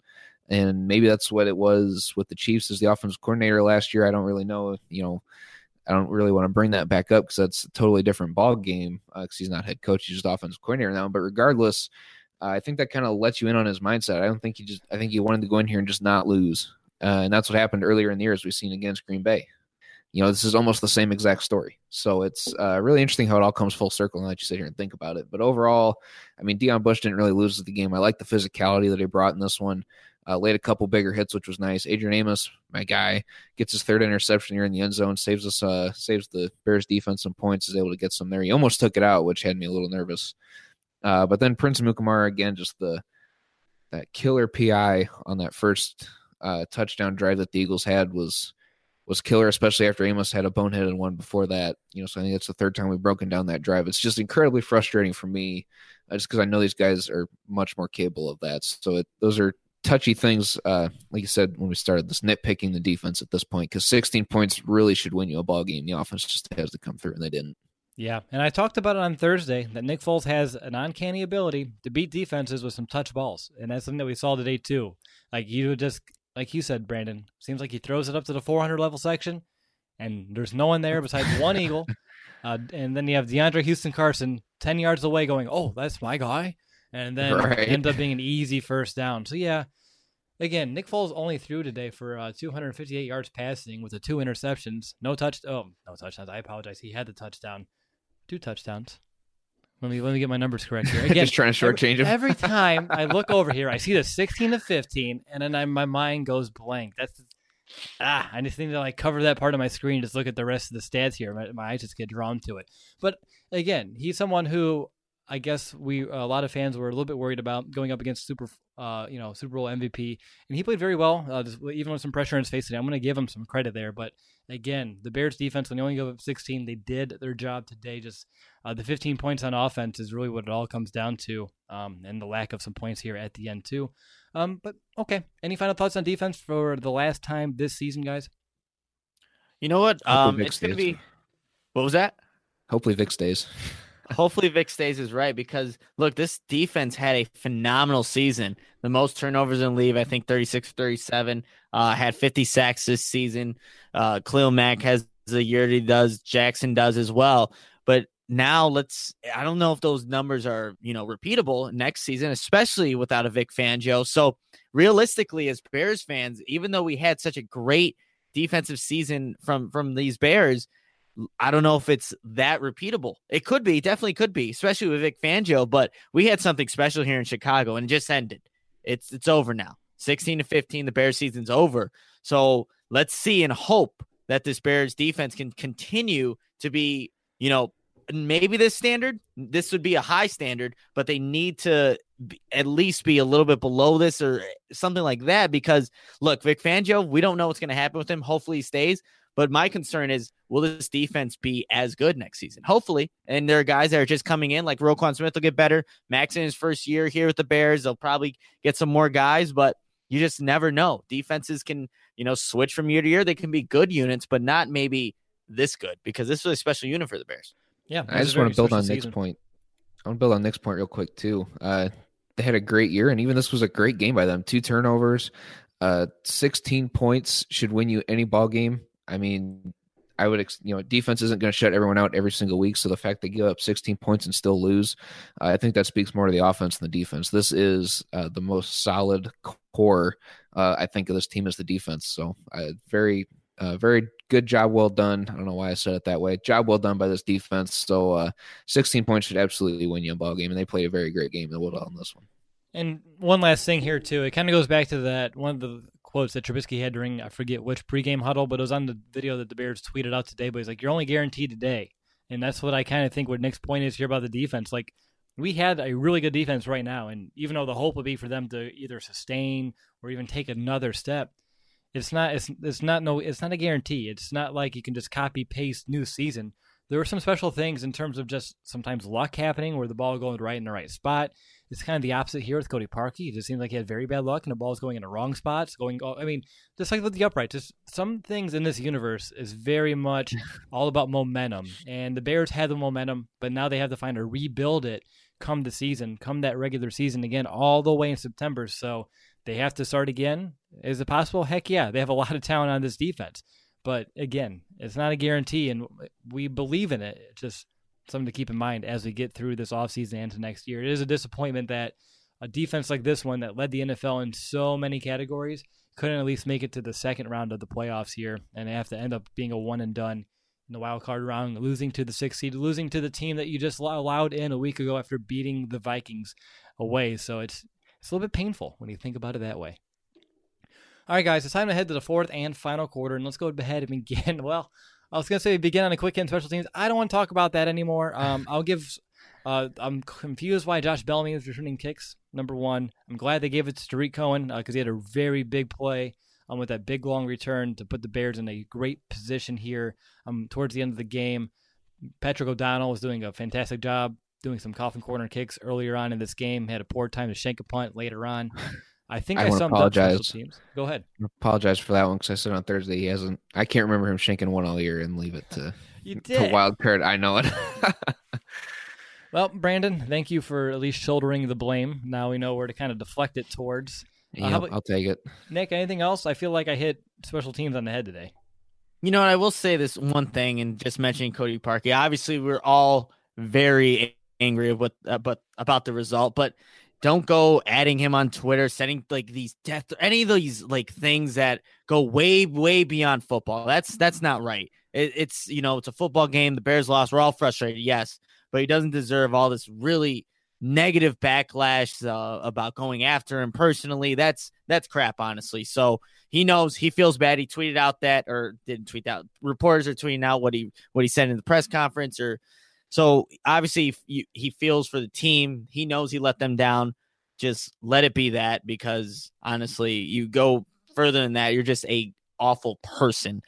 And maybe that's what it was with the Chiefs as the offensive coordinator last year. I don't really know, you know, I don't really want to bring that back up because that's a totally different ball game because uh, he's not head coach, he's just offensive coordinator now. But regardless, uh, I think that kind of lets you in on his mindset. I don't think he just. I think he wanted to go in here and just not lose, uh, and that's what happened earlier in the year as we've seen against Green Bay. You know, this is almost the same exact story. So it's uh, really interesting how it all comes full circle and let you sit here and think about it. But overall, I mean, Deon Bush didn't really lose the game. I like the physicality that he brought in this one. Uh, laid a couple bigger hits, which was nice. Adrian Amos, my guy, gets his third interception here in the end zone, saves us, uh, saves the Bears defense some points, is able to get some there. He almost took it out, which had me a little nervous. Uh, but then Prince Amukamara again, just the that killer PI on that first uh, touchdown drive that the Eagles had was was killer, especially after Amos had a boneheaded one before that. You know, so I think that's the third time we've broken down that drive. It's just incredibly frustrating for me, uh, just because I know these guys are much more capable of that. So it, those are touchy things. Uh, like you said when we started, this nitpicking the defense at this point, because 16 points really should win you a ball game. The offense just has to come through, and they didn't. Yeah, and I talked about it on Thursday that Nick Foles has an uncanny ability to beat defenses with some touch balls, and that's something that we saw today too. Like you just, like you said, Brandon, seems like he throws it up to the 400 level section, and there's no one there besides one eagle, *laughs* uh, and then you have DeAndre Houston Carson 10 yards away going, "Oh, that's my guy," and then Right. ends up being an easy first down. So yeah, again, Nick Foles only threw today for uh, 258 yards passing with the two interceptions, no touch. Oh, no touchdowns. I apologize. He had the touchdown, two touchdowns. Let me let me get my numbers correct here. *laughs* Again, Just trying to shortchange him. Every *laughs* time I look over here, I see the 16 to 15, and then I, my mind goes blank. That's ah, I just need to like cover that part of my screen, just look at the rest of the stats here. My, my eyes just get drawn to it. But again, he's someone who I guess we a lot of fans were a little bit worried about going up against Super, uh, you know, Super Bowl MVP, and he played very well, uh, just, even with some pressure in his face today. I'm going to give him some credit there, but again, the Bears defense when they only go up 16, they did their job today. Just uh, the 15 points on offense is really what it all comes down to, um, and the lack of some points here at the end too. Um, but okay, any final thoughts on defense for the last time this season, guys? You know what? Um, it's gonna be. What was that? Hopefully Vic stays. *laughs* Hopefully Vic stays is right because look, this defense had a phenomenal season. The most turnovers in league, I think 36 37. Uh, had 50 sacks this season. Uh, Khalil Mack has the year he does. Jackson does as well. But now let's. I don't know if those numbers are you know repeatable next season, especially without a Vic Fangio. So realistically, as Bears fans, even though we had such a great defensive season from from these Bears. I don't know if it's that repeatable. It could be, definitely could be, especially with Vic Fangio. But we had something special here in Chicago, and it just ended. It's it's over now. Sixteen to fifteen, the Bears season's over. So let's see and hope that this Bears defense can continue to be, you know, maybe this standard. This would be a high standard, but they need to be, at least be a little bit below this or something like that. Because look, Vic Fangio, we don't know what's going to happen with him. Hopefully, he stays. But my concern is, will this defense be as good next season? Hopefully. And there are guys that are just coming in, like Roquan Smith will get better. Max in his first year here with the Bears, they'll probably get some more guys, but you just never know. Defenses can, you know, switch from year to year. They can be good units, but not maybe this good because this was a special unit for the Bears. Yeah, I just want to build on Nick's point. I want to build on Nick's point real quick too. Uh, they had a great year, and even this was a great game by them. Two turnovers, uh, 16 points should win you any ball game. I mean, I would, you know, defense isn't going to shut everyone out every single week. So the fact they give up 16 points and still lose, uh, I think that speaks more to the offense than the defense. This is uh, the most solid core, uh, I think, of this team is the defense. So uh, very, uh, very good job, well done. I don't know why I said it that way. Job well done by this defense. So uh, 16 points should absolutely win you a ball game, and they played a very great game. They will on this one. And one last thing here too, it kind of goes back to that one of the quotes that Trubisky had during I forget which pregame huddle, but it was on the video that the Bears tweeted out today. But he's like, "You're only guaranteed today," and that's what I kind of think. What Nick's point is here about the defense, like we had a really good defense right now, and even though the hope would be for them to either sustain or even take another step, it's not. It's it's not no. It's not a guarantee. It's not like you can just copy paste new season. There were some special things in terms of just sometimes luck happening where the ball going right in the right spot. It's kind of the opposite here with Cody Parkey. It just seems like he had very bad luck and the ball's going in the wrong spots. Going, I mean, just like with the upright, just some things in this universe is very much *laughs* all about momentum. And the Bears had the momentum, but now they have to find a rebuild it come the season, come that regular season again, all the way in September. So they have to start again. Is it possible? Heck yeah. They have a lot of talent on this defense. But again, it's not a guarantee, and we believe in it. It's just something to keep in mind as we get through this offseason and to next year. It is a disappointment that a defense like this one that led the NFL in so many categories couldn't at least make it to the second round of the playoffs here, and they have to end up being a one and done in the wild card round, losing to the sixth seed, losing to the team that you just allowed in a week ago after beating the Vikings away. So it's it's a little bit painful when you think about it that way. All right, guys, it's time to head to the fourth and final quarter, and let's go ahead and begin. *laughs* Well, I was going to say begin on a quick hit special teams. I don't want to talk about that anymore. Um, *laughs* I'll give. Uh, I'm confused why Josh Bellamy is returning kicks. Number one, I'm glad they gave it to Tarik Cohen because uh, he had a very big play um, with that big long return to put the Bears in a great position here um, towards the end of the game. Patrick O'Donnell was doing a fantastic job doing some coffin corner kicks earlier on in this game. Had a poor time to shank a punt later on. *laughs* I think I, I summed apologize. up special teams. Go ahead. I apologize for that one because I said on Thursday he hasn't. I can't remember him shanking one all year and leave it to *laughs* You to wild card. I know it. *laughs* Well, Brandon, thank you for at least shouldering the blame. Now we know where to kind of deflect it towards. yeah, how about- I'll take it. Nick, anything else? I feel like I hit special teams on the head today. You know, what? I will say this one thing, and just mentioning Cody Parkey. Obviously, we're all very angry of what, uh, but about the result. But don't go adding him on Twitter, sending like these death, any of these like things that go way, way beyond football. That's that's not right. It, it's you know, it's a football game. The Bears lost. We're all frustrated, yes, but he doesn't deserve all this really negative backlash uh, about going after him personally. That's that's crap, honestly. So he knows he feels bad. He tweeted out that, or didn't tweet out. Reporters are tweeting out what he what he said in the press conference, or so obviously he, he feels for the team. He knows he let them down. Just let it be that because honestly, you go further than that, you're just a awful person.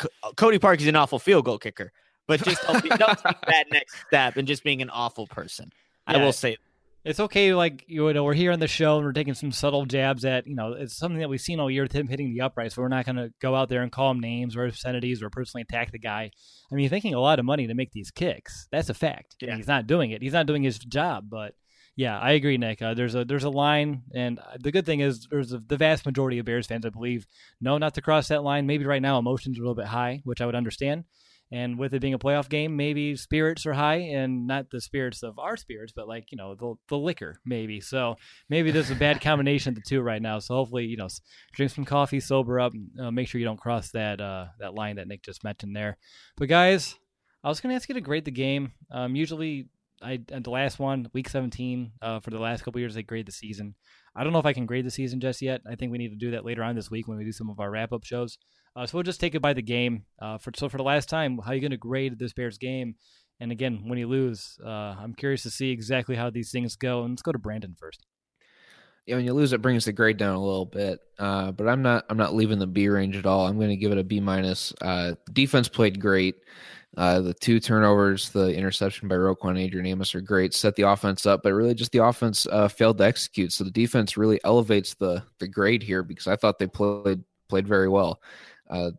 C- uh, Cody Park is an awful field goal kicker, but just don't, be, don't take that next step and just being an awful person. I will say It's okay, like you know, we're here on the show and we're taking some subtle jabs at you know it's something that we've seen all year with him hitting the uprights. But we're not going to go out there and call him names or obscenities or personally attack the guy. I mean, you're thinking a lot of money to make these kicks. That's a fact. Yeah. he's not doing it. He's not doing his job. But yeah, I agree, Nick. Uh, there's a there's a line, and the good thing is there's a, the vast majority of Bears fans, I believe, know not to cross that line. Maybe right now emotions are a little bit high, which I would understand. And with it being a playoff game, maybe spirits are high, and not the spirits of our spirits, but like you know the the liquor, maybe. So maybe this is a bad combination of the two right now. So hopefully, you know, drink some coffee, sober up, uh, make sure you don't cross that uh, that line that Nick just mentioned there. But guys, I was going to ask you to grade the game. Um, usually, I at the last one, week 17, uh, for the last couple years, they grade the season. I don't know if I can grade the season just yet. I think we need to do that later on this week when we do some of our wrap up shows. Uh, so we'll just take it by the game. Uh, for so for the last time, how are you going to grade this Bears game? And again, when you lose, uh, I'm curious to see exactly how these things go. And let's go to Brandon first. Yeah, when you lose, it brings the grade down a little bit. Uh, but I'm not. I'm not leaving the B range at all. I'm going to give it a B minus. Uh, defense played great. Uh, the two turnovers, the interception by Roquan Adrian Amos are great. Set the offense up, but really just the offense uh, failed to execute. So the defense really elevates the the grade here because I thought they played played very well. Uh,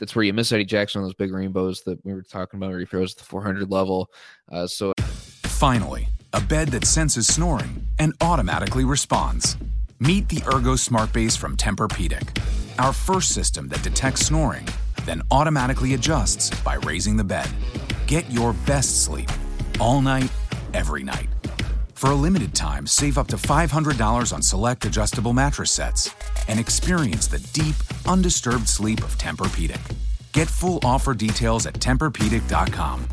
that's where you miss Eddie Jackson on those big rainbows that we were talking about, where he throws at the 400 level. Uh, so Finally, a bed that senses snoring and automatically responds. Meet the Ergo Smart Base from Tempur-Pedic, our first system that detects snoring, then automatically adjusts by raising the bed. Get your best sleep all night, every night. For a limited time, save up to $500 on select adjustable mattress sets and experience the deep, undisturbed sleep of Tempur-Pedic. Get full offer details at TempurPedic.com.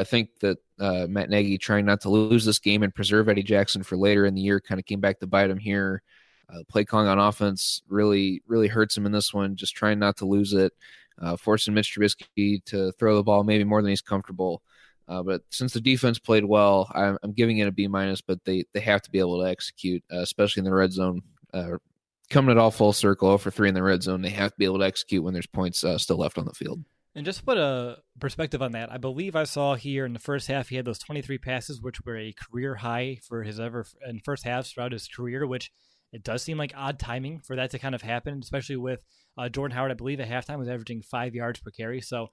I think that uh, Matt Nagy trying not to lose this game and preserve Eddie Jackson for later in the year kind of came back to bite him here. Uh, play calling on offense really, really hurts him in this one. Just trying not to lose it, uh, forcing Mitch Trubisky to throw the ball maybe more than he's comfortable. Uh, but since the defense played well, I'm, I'm giving it a B minus. But they they have to be able to execute, uh, especially in the red zone. Uh, coming it all full circle, for three in the red zone. They have to be able to execute when there's points uh, still left on the field. And just to put a perspective on that, I believe I saw here in the first half he had those 23 passes, which were a career high for his ever in first halves throughout his career. Which it does seem like odd timing for that to kind of happen, especially with uh, Jordan Howard. I believe at halftime was averaging five yards per carry. So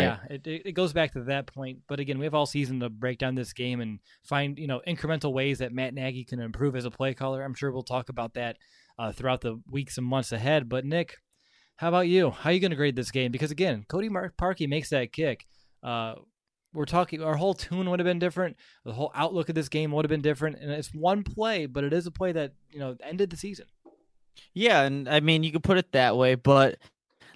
yeah, it, it goes back to that point. But again, we have all season to break down this game and find you know incremental ways that Matt Nagy can improve as a play caller. I'm sure we'll talk about that uh, throughout the weeks and months ahead. But Nick, how about you? How are you going to grade this game? Because again, Cody Parkey makes that kick. Uh, we're talking our whole tune would have been different. The whole outlook of this game would have been different. And it's one play, but it is a play that you know ended the season. Yeah, and I mean you could put it that way, but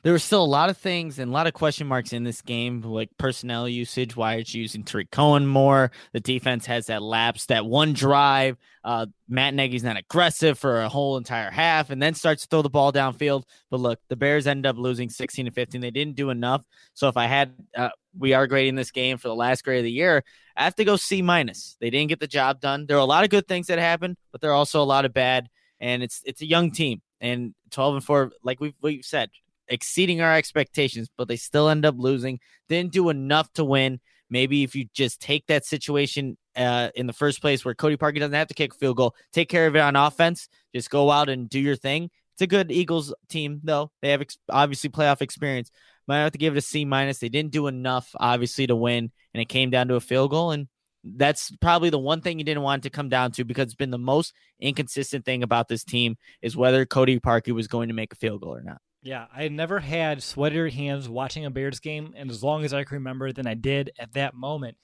there were still a lot of things and a lot of question marks in this game, like personnel usage, why it's using Tarik Cohen more. The defense has that lapse, that one drive. Uh, Matt Nagy's not aggressive for a whole entire half and then starts to throw the ball downfield. But look, the Bears ended up losing 16 to 15. They didn't do enough. So if I had, uh, we are grading this game for the last grade of the year, I have to go C minus. They didn't get the job done. There are a lot of good things that happened, but there are also a lot of bad. And it's it's a young team and 12 and 4, like we've, we've said, exceeding our expectations, but they still end up losing. Didn't do enough to win. Maybe if you just take that situation uh, in the first place where Cody Parkey doesn't have to kick a field goal, take care of it on offense, just go out and do your thing. It's a good Eagles team, though. They have ex- obviously playoff experience. Might have to give it a C minus. They didn't do enough, obviously, to win, and it came down to a field goal. And that's probably the one thing you didn't want to come down to because it's been the most inconsistent thing about this team is whether Cody Parkey was going to make a field goal or not. Yeah, I never had sweatier hands watching a Bears game, and as long as I can remember than I did at that moment.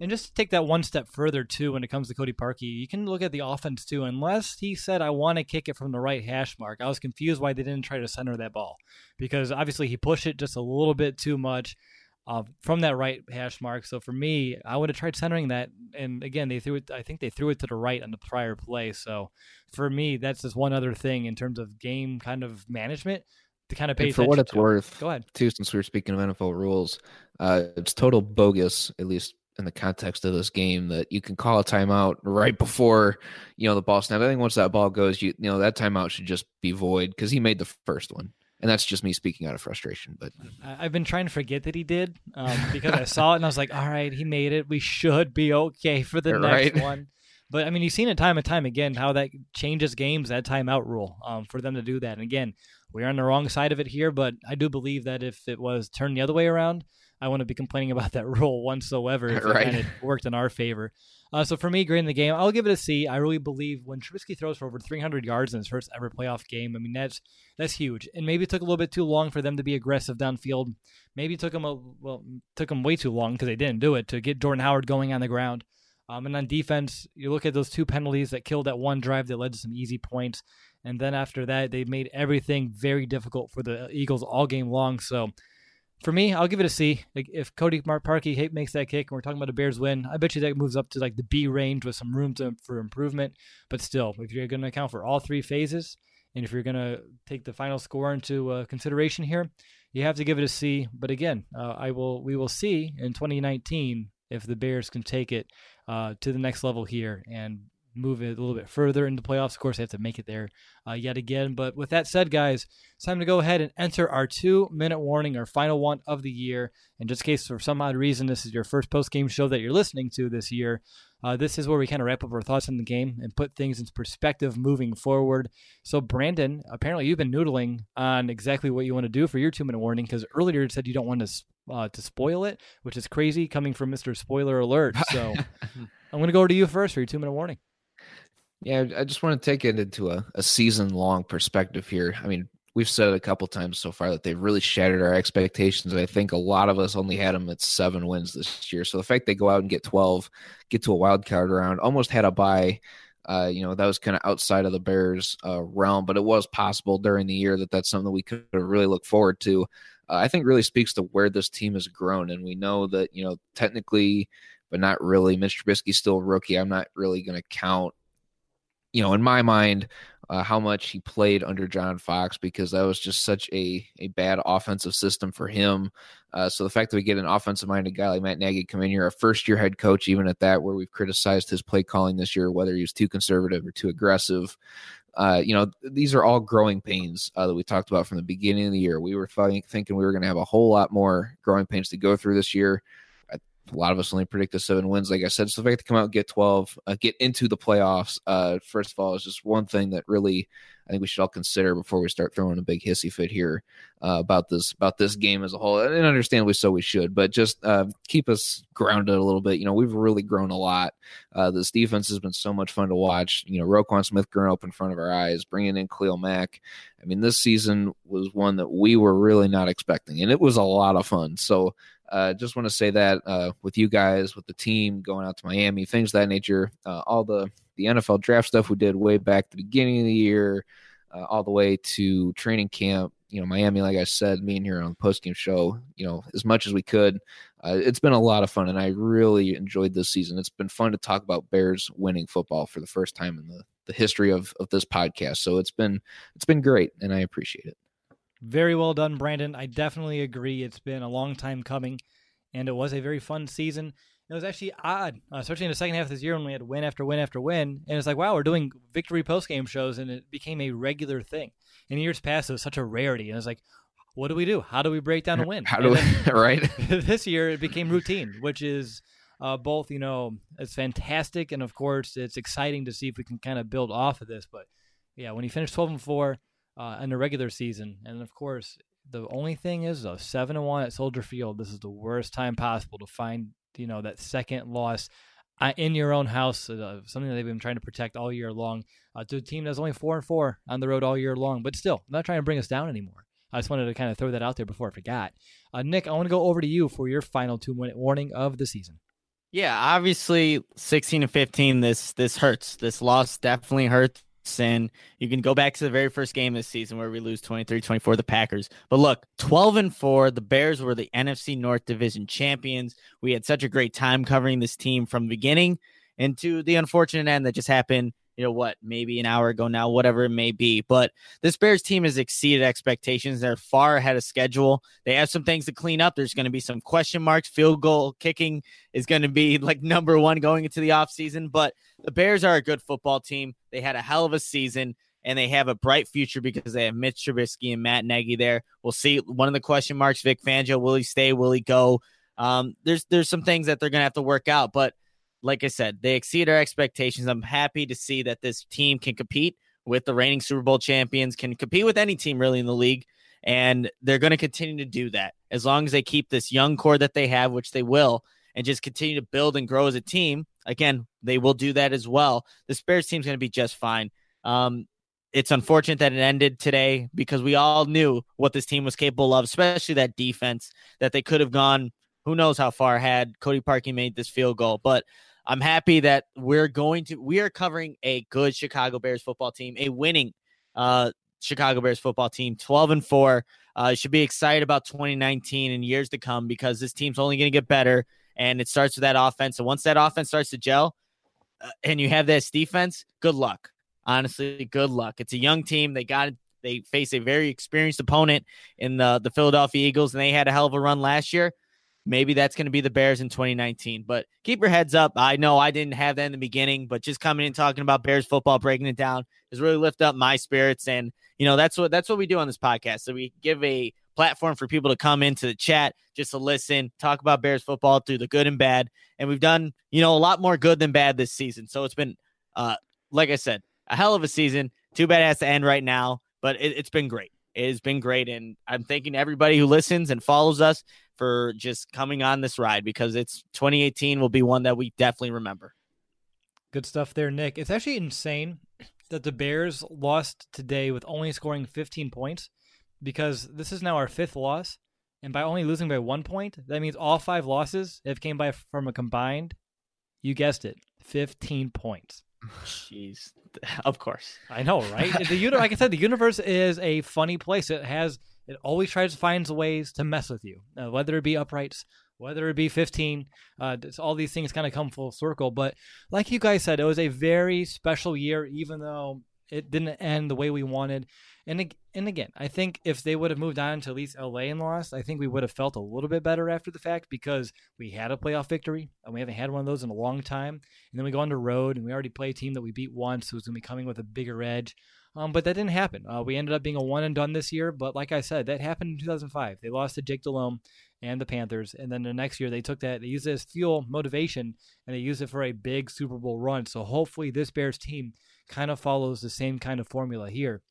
And just to take that one step further too, when it comes to Cody Parkey, you can look at the offense too. Unless he said, "I want to kick it from the right hash mark," I was confused why they didn't try to center that ball because obviously he pushed it just a little bit too much uh, from that right hash mark. So for me, I would have tried centering that. And again, they threw it. I think they threw it to the right on the prior play. So for me, that's just one other thing in terms of game kind of management to kind of pay And for what it's to. worth, Go ahead. too, since we were speaking of NFL rules, uh, it's total bogus, at least in the context of this game, that you can call a timeout right before you know the ball snap. I think once that ball goes, you, you know that timeout should just be void because he made the first one, and that's just me speaking out of frustration. But I've been trying to forget that he did um, because I saw it and I was like, all right, he made it. We should be okay for the *laughs* next one. But I mean, you've seen it time and time again how that changes games, that timeout rule, um, for them to do that. And again, we're on the wrong side of it here, but I do believe that if it was turned the other way around, I wouldn't be complaining about that *laughs* rule whatsoever if Right. it kind of worked in our favor. Uh, so for me, grading the game, I'll give it a C. I really believe when Trubisky throws for over 300 yards in his first ever playoff game, I mean that's that's huge. And maybe it took a little bit too long for them to be aggressive downfield. Maybe it took them a well, took them way too long because they didn't do it to get Jordan Howard going on the ground. Um, and on defense, you look at those two penalties that killed that one drive that led to some easy points, and then after that, they made everything very difficult for the Eagles all game long. So for me, I'll give it a C. Like if Cody Parkey makes that kick, and we're talking about a Bears win, I bet you that moves up to like the B range with some room to, for improvement. But still, if you're going to account for all three phases, and if you're going to take the final score into uh, consideration here, you have to give it a C. But again, uh, I will we will see in 2019 if the Bears can take it uh, to the next level here and move it a little bit further into playoffs. Of course, they have to make it there uh, yet again. But with that said, guys, it's time to go ahead and enter our two minute warning, our final one of the year. And just in case for some odd reason this is your first post game show that you're listening to this year, uh, this is where we kind of wrap up our thoughts on the game and put things into perspective moving forward. So, Brandon, apparently you've been noodling on exactly what you want to do for your two minute warning because earlier you said you don't want to. Uh, to spoil it, which is crazy coming from Mr. Spoiler Alert. So *laughs* I'm going to go over to you first for your two minute warning. Yeah, I just want to take it into a, a season long perspective here. I mean, we've said it a couple times so far that they've really shattered our expectations. I think a lot of us only had them at seven wins this year. So the fact they go out and get 12, get to a wild card round, almost had a bye. Uh, you know, that was kind of outside of the Bears' uh, realm, but it was possible during the year that that's something we could really look forward to. Uh, I think really speaks to where this team has grown. And we know that, you know, technically, but not really, Mitch Trubisky's still a rookie. I'm not really going to count you know, in my mind, uh, how much he played under John Fox because that was just such a, a bad offensive system for him. Uh, so the fact that we get an offensive minded guy like Matt Nagy come in here, a first year head coach, even at that, where we've criticized his play calling this year, whether he was too conservative or too aggressive. Uh, you know, these are all growing pains uh, that we talked about from the beginning of the year. We were th- thinking we were going to have a whole lot more growing pains to go through this year a lot of us only predict the seven wins, like I said. So the fact to come out get 12, uh, get into the playoffs, uh, first of all, is just one thing that really I think we should all consider before we start throwing a big hissy fit here uh, about this about this game as a whole. And understandably so, we should, but just uh, keep us grounded a little bit. You know, we've really grown a lot. Uh, this defense has been so much fun to watch. You know, Roquan Smith growing up in front of our eyes, bringing in Khalil Mack. I mean, this season was one that we were really not expecting, and it was a lot of fun. So uh, just want to say that uh, with you guys, with the team going out to Miami, things that nature, uh, all the the NFL draft stuff we did way back at the beginning of the year, uh, all the way to training camp. You know, Miami, like I said, being here on the post game show, you know, as much as we could. Uh, it's been a lot of fun, and I really enjoyed this season. It's been fun to talk about Bears winning football for the first time in the, the history of, of this podcast. So it's been it's been great, and I appreciate it. Very well done, Brandon. I definitely agree. It's been a long time coming, and it was a very fun season. It was actually odd, uh, especially in the second half of this year when we had win after win after win. And it's like, wow, we're doing victory post game shows, and it became a regular thing. In years past, it was such a rarity. And it's like, what do we do? How do we break down a win? *laughs* How do we, *laughs* right? *laughs* this year, it became routine, which is uh, both, you know, it's fantastic. And of course, it's exciting to see if we can kind of build off of this. But yeah, when you finish 12 and 4 uh, in the regular season, and of course, the only thing is though, seven and one at Soldier Field. This is the worst time possible to find you know that second loss uh, in your own house. Uh, something that they've been trying to protect all year long. Uh, to a team that's only four and four on the road all year long, but still I'm not trying to bring us down anymore. I just wanted to kind of throw that out there before I forgot. Uh, Nick, I want to go over to you for your final two minute warning of the season. Yeah, obviously 16 to 15 this this hurts. This loss definitely hurts and you can go back to the very first game this season where we lose 23-24 the Packers. But look, 12 and 4, the Bears were the NFC North Division champions. We had such a great time covering this team from beginning into the unfortunate end that just happened you know what, maybe an hour ago now, whatever it may be. But this Bears team has exceeded expectations. They're far ahead of schedule. They have some things to clean up. There's going to be some question marks. Field goal kicking is going to be like *laughs* number one going into the offseason. But the Bears are a good football team. They had a hell of a season. And they have a bright future because they have Mitch Trubisky and Matt Nagy there. We'll see. One of the question marks: Vic Fangio, will he stay? Will he go? Um, there's there's some things that they're gonna have to work out, but like I said, they exceed our expectations. I'm happy to see that this team can compete with the reigning Super Bowl champions, can compete with any team really in the league. And they're going to continue to do that as long as they keep this young core that they have, which they will, and just continue to build and grow as a team. Again, they will do that as well. The Bears team's going to be just fine. Um, it's unfortunate that it ended today because we all knew what this team was capable of, especially that defense, that they could have gone who knows how far had Cody Parkey made this field goal. But I'm happy that we're going to we are covering a good Chicago Bears football team, a winning uh Chicago Bears football team, 12 and 4. Uh should be excited about 2019 and years to come because this team's only going to get better and it starts with that offense. And once that offense starts to gel uh, and you have this defense, good luck. Honestly, good luck. It's a young team. They got they face a very experienced opponent in the the Philadelphia Eagles and they had a hell of a run last year. Maybe that's going to be the Bears in 2019. But keep your heads up. I know I didn't have that in the beginning, but just coming and talking about Bears football, breaking it down, has really lifted up my spirits. And you know that's what that's what we do on this podcast. So we give a platform for people to come into the chat just to listen, talk about Bears football through the good and bad. And we've done you know a lot more good than bad this season. So it's been, uh, like I said, a hell of a season. Too bad it has to end right now, but it, it's been great. It has been great. And I'm thanking everybody who listens and follows us for just coming on this ride because it's 2018 will be one that we definitely remember. Good stuff there, Nick. It's actually insane that the Bears lost today with only scoring 15 points because this is now our fifth loss. And by only losing by one point, that means all five losses have came by from a combined, you guessed it, 15 points. Jeez, *laughs* of course. I know, right? *laughs* the uni- like I said, the universe is a funny place. It has it always tries to find ways to mess with you, uh, whether it be uprights, whether it be 15. Uh, all these things kind of come full circle. But like you guys said, it was a very special year, even though it didn't end the way we wanted. And and again, I think if they would have moved on to at least LA and lost, I think we would have felt a little bit better after the fact because we had a playoff victory and we haven't had one of those in a long time. And then we go on the road and we already play a team that we beat once who's going to be coming with a bigger edge. Um, but that didn't happen. Uh, we ended up being a one and done this year. But like I said, that happened in 2005. They lost to Jake Delhomme and the Panthers, and then the next year they took that, they used it as fuel motivation, and they used it for a big Super Bowl run. So hopefully this Bears team kind of follows the same kind of formula here.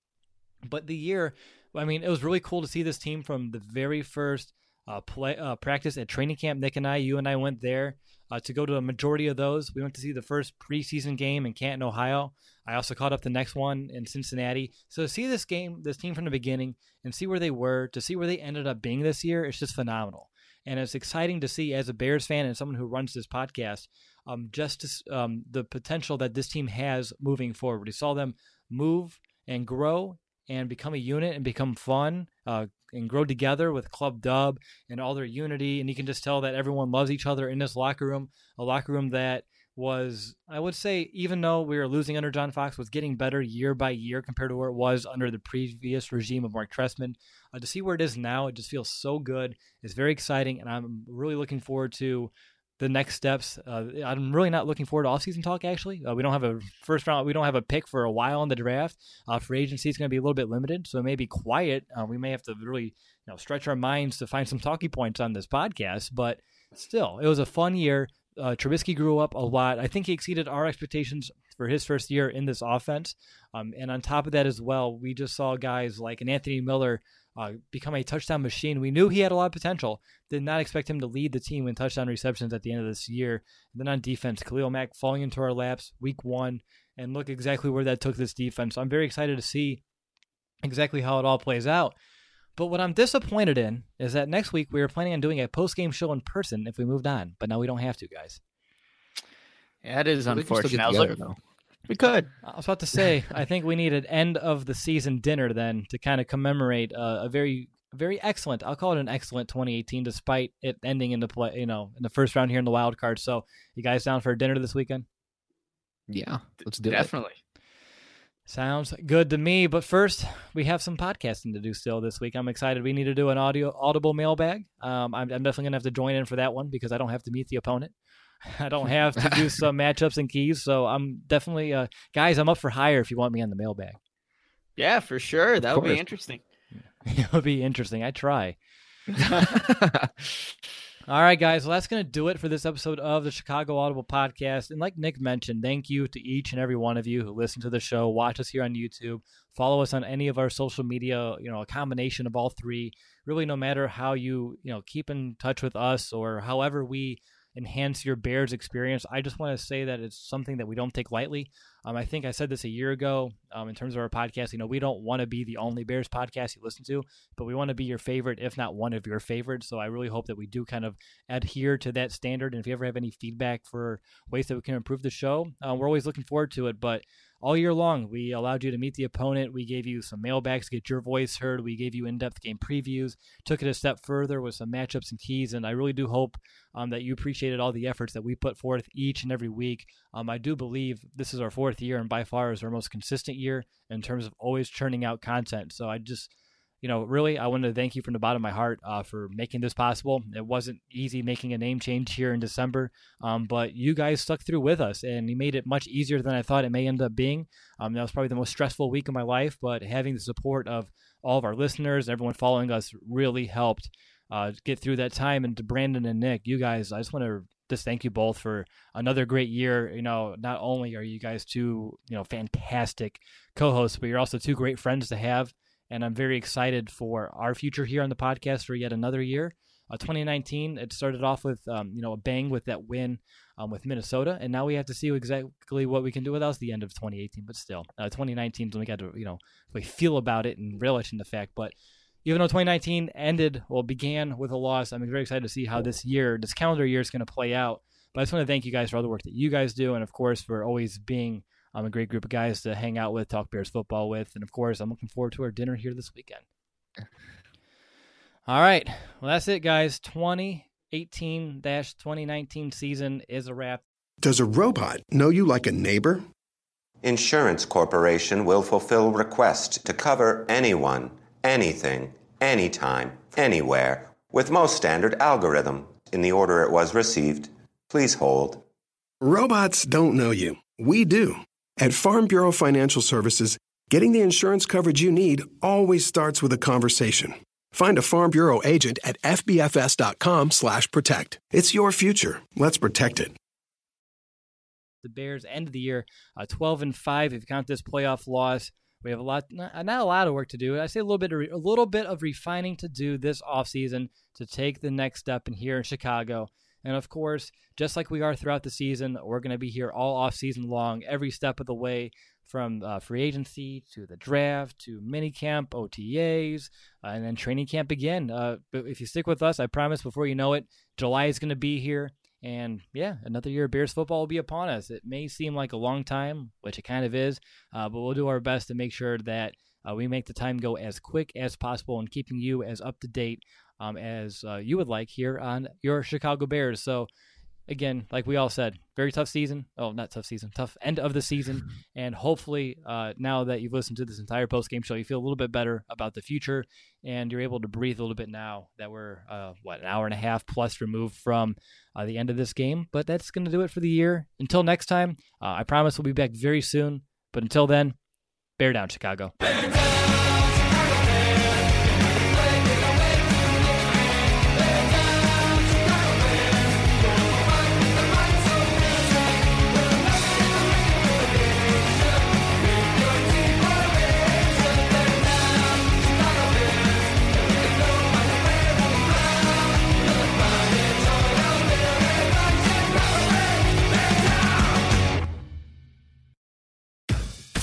But the year, I mean, it was really cool to see this team from the very first uh, play uh, practice at training camp. Nick and I, you and I went there uh, to go to a majority of those. We went to see the first preseason game in Canton, Ohio. I also caught up the next one in Cincinnati. So to see this game, this team from the beginning, and see where they were, to see where they ended up being this year, it's just phenomenal. And it's exciting to see as a Bears fan and someone who runs this podcast, um, just to, um, the potential that this team has moving forward. We saw them move and grow and become a unit and become fun uh, and grow together with Club Dub and all their unity. And you can just tell that everyone loves each other in this locker room, a locker room that was, I would say, even though we were losing under John Fox, was getting better year by year compared to where it was under the previous regime of Mark Trestman. Uh, to see where it is now, it just feels so good. It's very exciting, and I'm really looking forward to the next steps. Uh, I'm really not looking forward to off-season talk. Actually, uh, we don't have a first round. We don't have a pick for a while in the draft. Uh, free agency is going to be a little bit limited, so it may be quiet. Uh, we may have to really, you know, stretch our minds to find some talking points on this podcast. But still, it was a fun year. Uh, Trubisky grew up a lot. I think he exceeded our expectations for his first year in this offense. Um, and on top of that as well, we just saw guys like an Anthony Miller uh, become a touchdown machine. We knew he had a lot of potential. Did not expect him to lead the team in touchdown receptions at the end of this year. And then on defense, Khalil Mack falling into our laps week one, and look exactly where that took this defense. So I'm very excited to see exactly how it all plays out. But what I'm disappointed in is that next week we were planning on doing a post game show in person if we moved on, but now we don't have to, guys. Yeah, it is We can still unfortunate. get I was looking, though. We could. I was about to say, I think we need an end of the season dinner then to kind of commemorate uh, a very, very excellent. I'll call it an excellent 2018, despite it ending in the play, you know, in the first round here in the wild card. So, you guys down for a dinner this weekend? Yeah, let's do it. Definitely. Sounds good to me. But first, we have some podcasting to do still this week. I'm excited. We need to do an audio audible mailbag. Um, I'm, I'm definitely gonna have to join in for that one because I don't have to meet the opponent. I don't have to do some *laughs* matchups and keys. So I'm definitely, uh, guys, I'm up for hire if you want me on the mailbag. Yeah, for sure. That would be interesting. *laughs* it would be interesting. I try. *laughs* All right, guys. Well, that's going to do it for this episode of the Chicago Audible Podcast. And like Nick mentioned, thank you to each and every one of you who listen to the show, watch us here on YouTube, follow us on any of our social media, you know, a combination of all three. Really, no matter how you, you know, keep in touch with us or however we enhance your Bears experience, I just want to say that it's something that we don't take lightly. Um, I think I said this a year ago um, in terms of our podcast. You know, we don't want to be the only Bears podcast you listen to, but we want to be your favorite, if not one of your favorites. So I really hope that we do kind of adhere to that standard. And if you ever have any feedback for ways that we can improve the show, uh, we're always looking forward to it. But all year long, we allowed you to meet the opponent. We gave you some mailbags to get your voice heard. We gave you in depth game previews, took it a step further with some matchups and keys. And I really do hope um, that you appreciated all the efforts that we put forth each and every week. Um, I do believe this is our fourth year and by far is our most consistent year in terms of always churning out content. So I just you know, really, I wanted to thank you from the bottom of my heart uh, for making this possible. It wasn't easy making a name change here in December, um, but you guys stuck through with us, and you made it much easier than I thought it may end up being. Um, that was probably the most stressful week of my life, but having the support of all of our listeners, everyone following us, really helped uh, get through that time. And to Brandon and Nick, you guys, I just want to just thank you both for another great year. You know, not only are you guys two, you know, fantastic co-hosts, but you're also two great friends to have and I'm very excited for our future here on the podcast for yet another year. Uh, 2019, it started off with um, you know a bang with that win um, with Minnesota, and now we have to see exactly what we can do with us the end of 2018. But still, uh, 2019 is when we got to you know we feel about it and relish in the fact. But even though 2019 ended, well, began with a loss, I'm very excited to see how this year, this calendar year, is going to play out. But I just want to thank you guys for all the work that you guys do, and of course for always being um, a great group of guys to hang out with, talk Bears football with, and of course, I'm looking forward to our dinner here this weekend. All right, well, that's it, guys. 2018-2019 season is a wrap. Does a robot know you like a neighbor? Insurance Corporation will fulfill requests to cover anyone, anything, anytime, anywhere, with most standard algorithm in the order it was received. Please hold. Robots don't know you. We do. At Farm Bureau Financial Services, getting the insurance coverage you need always starts with a conversation. Find a Farm Bureau agent at fbfs.com/protect. It's your future. Let's protect it. The Bears end of the year uh, 12 and five. If you count this playoff loss, we have a lot, not, not a lot of work to do. I say a little bit, of, a little bit of refining to do this offseason to take the next step in here in Chicago. And of course, just like we are throughout the season, we're going to be here all off season long, every step of the way, from uh, free agency to the draft to minicamp, OTAs, uh, and then training camp again. Uh, but if you stick with us, I promise before you know it, July is going to be here. And yeah, another year of Bears football will be upon us. It may seem like a long time, which it kind of is, uh, but we'll do our best to make sure that uh, we make the time go as quick as possible and keeping you as up to date um, as uh, you would like here on your Chicago Bears. So, again, like we all said, very tough season. Oh, not tough season, tough end of the season. *laughs* And hopefully, uh, now that you've listened to this entire post game show, you feel a little bit better about the future and you're able to breathe a little bit now that we're, uh, what, an hour and a half plus removed from uh, the end of this game. But that's going to do it for the year. Until next time, uh, I promise we'll be back very soon. But until then, bear down, Chicago. *laughs*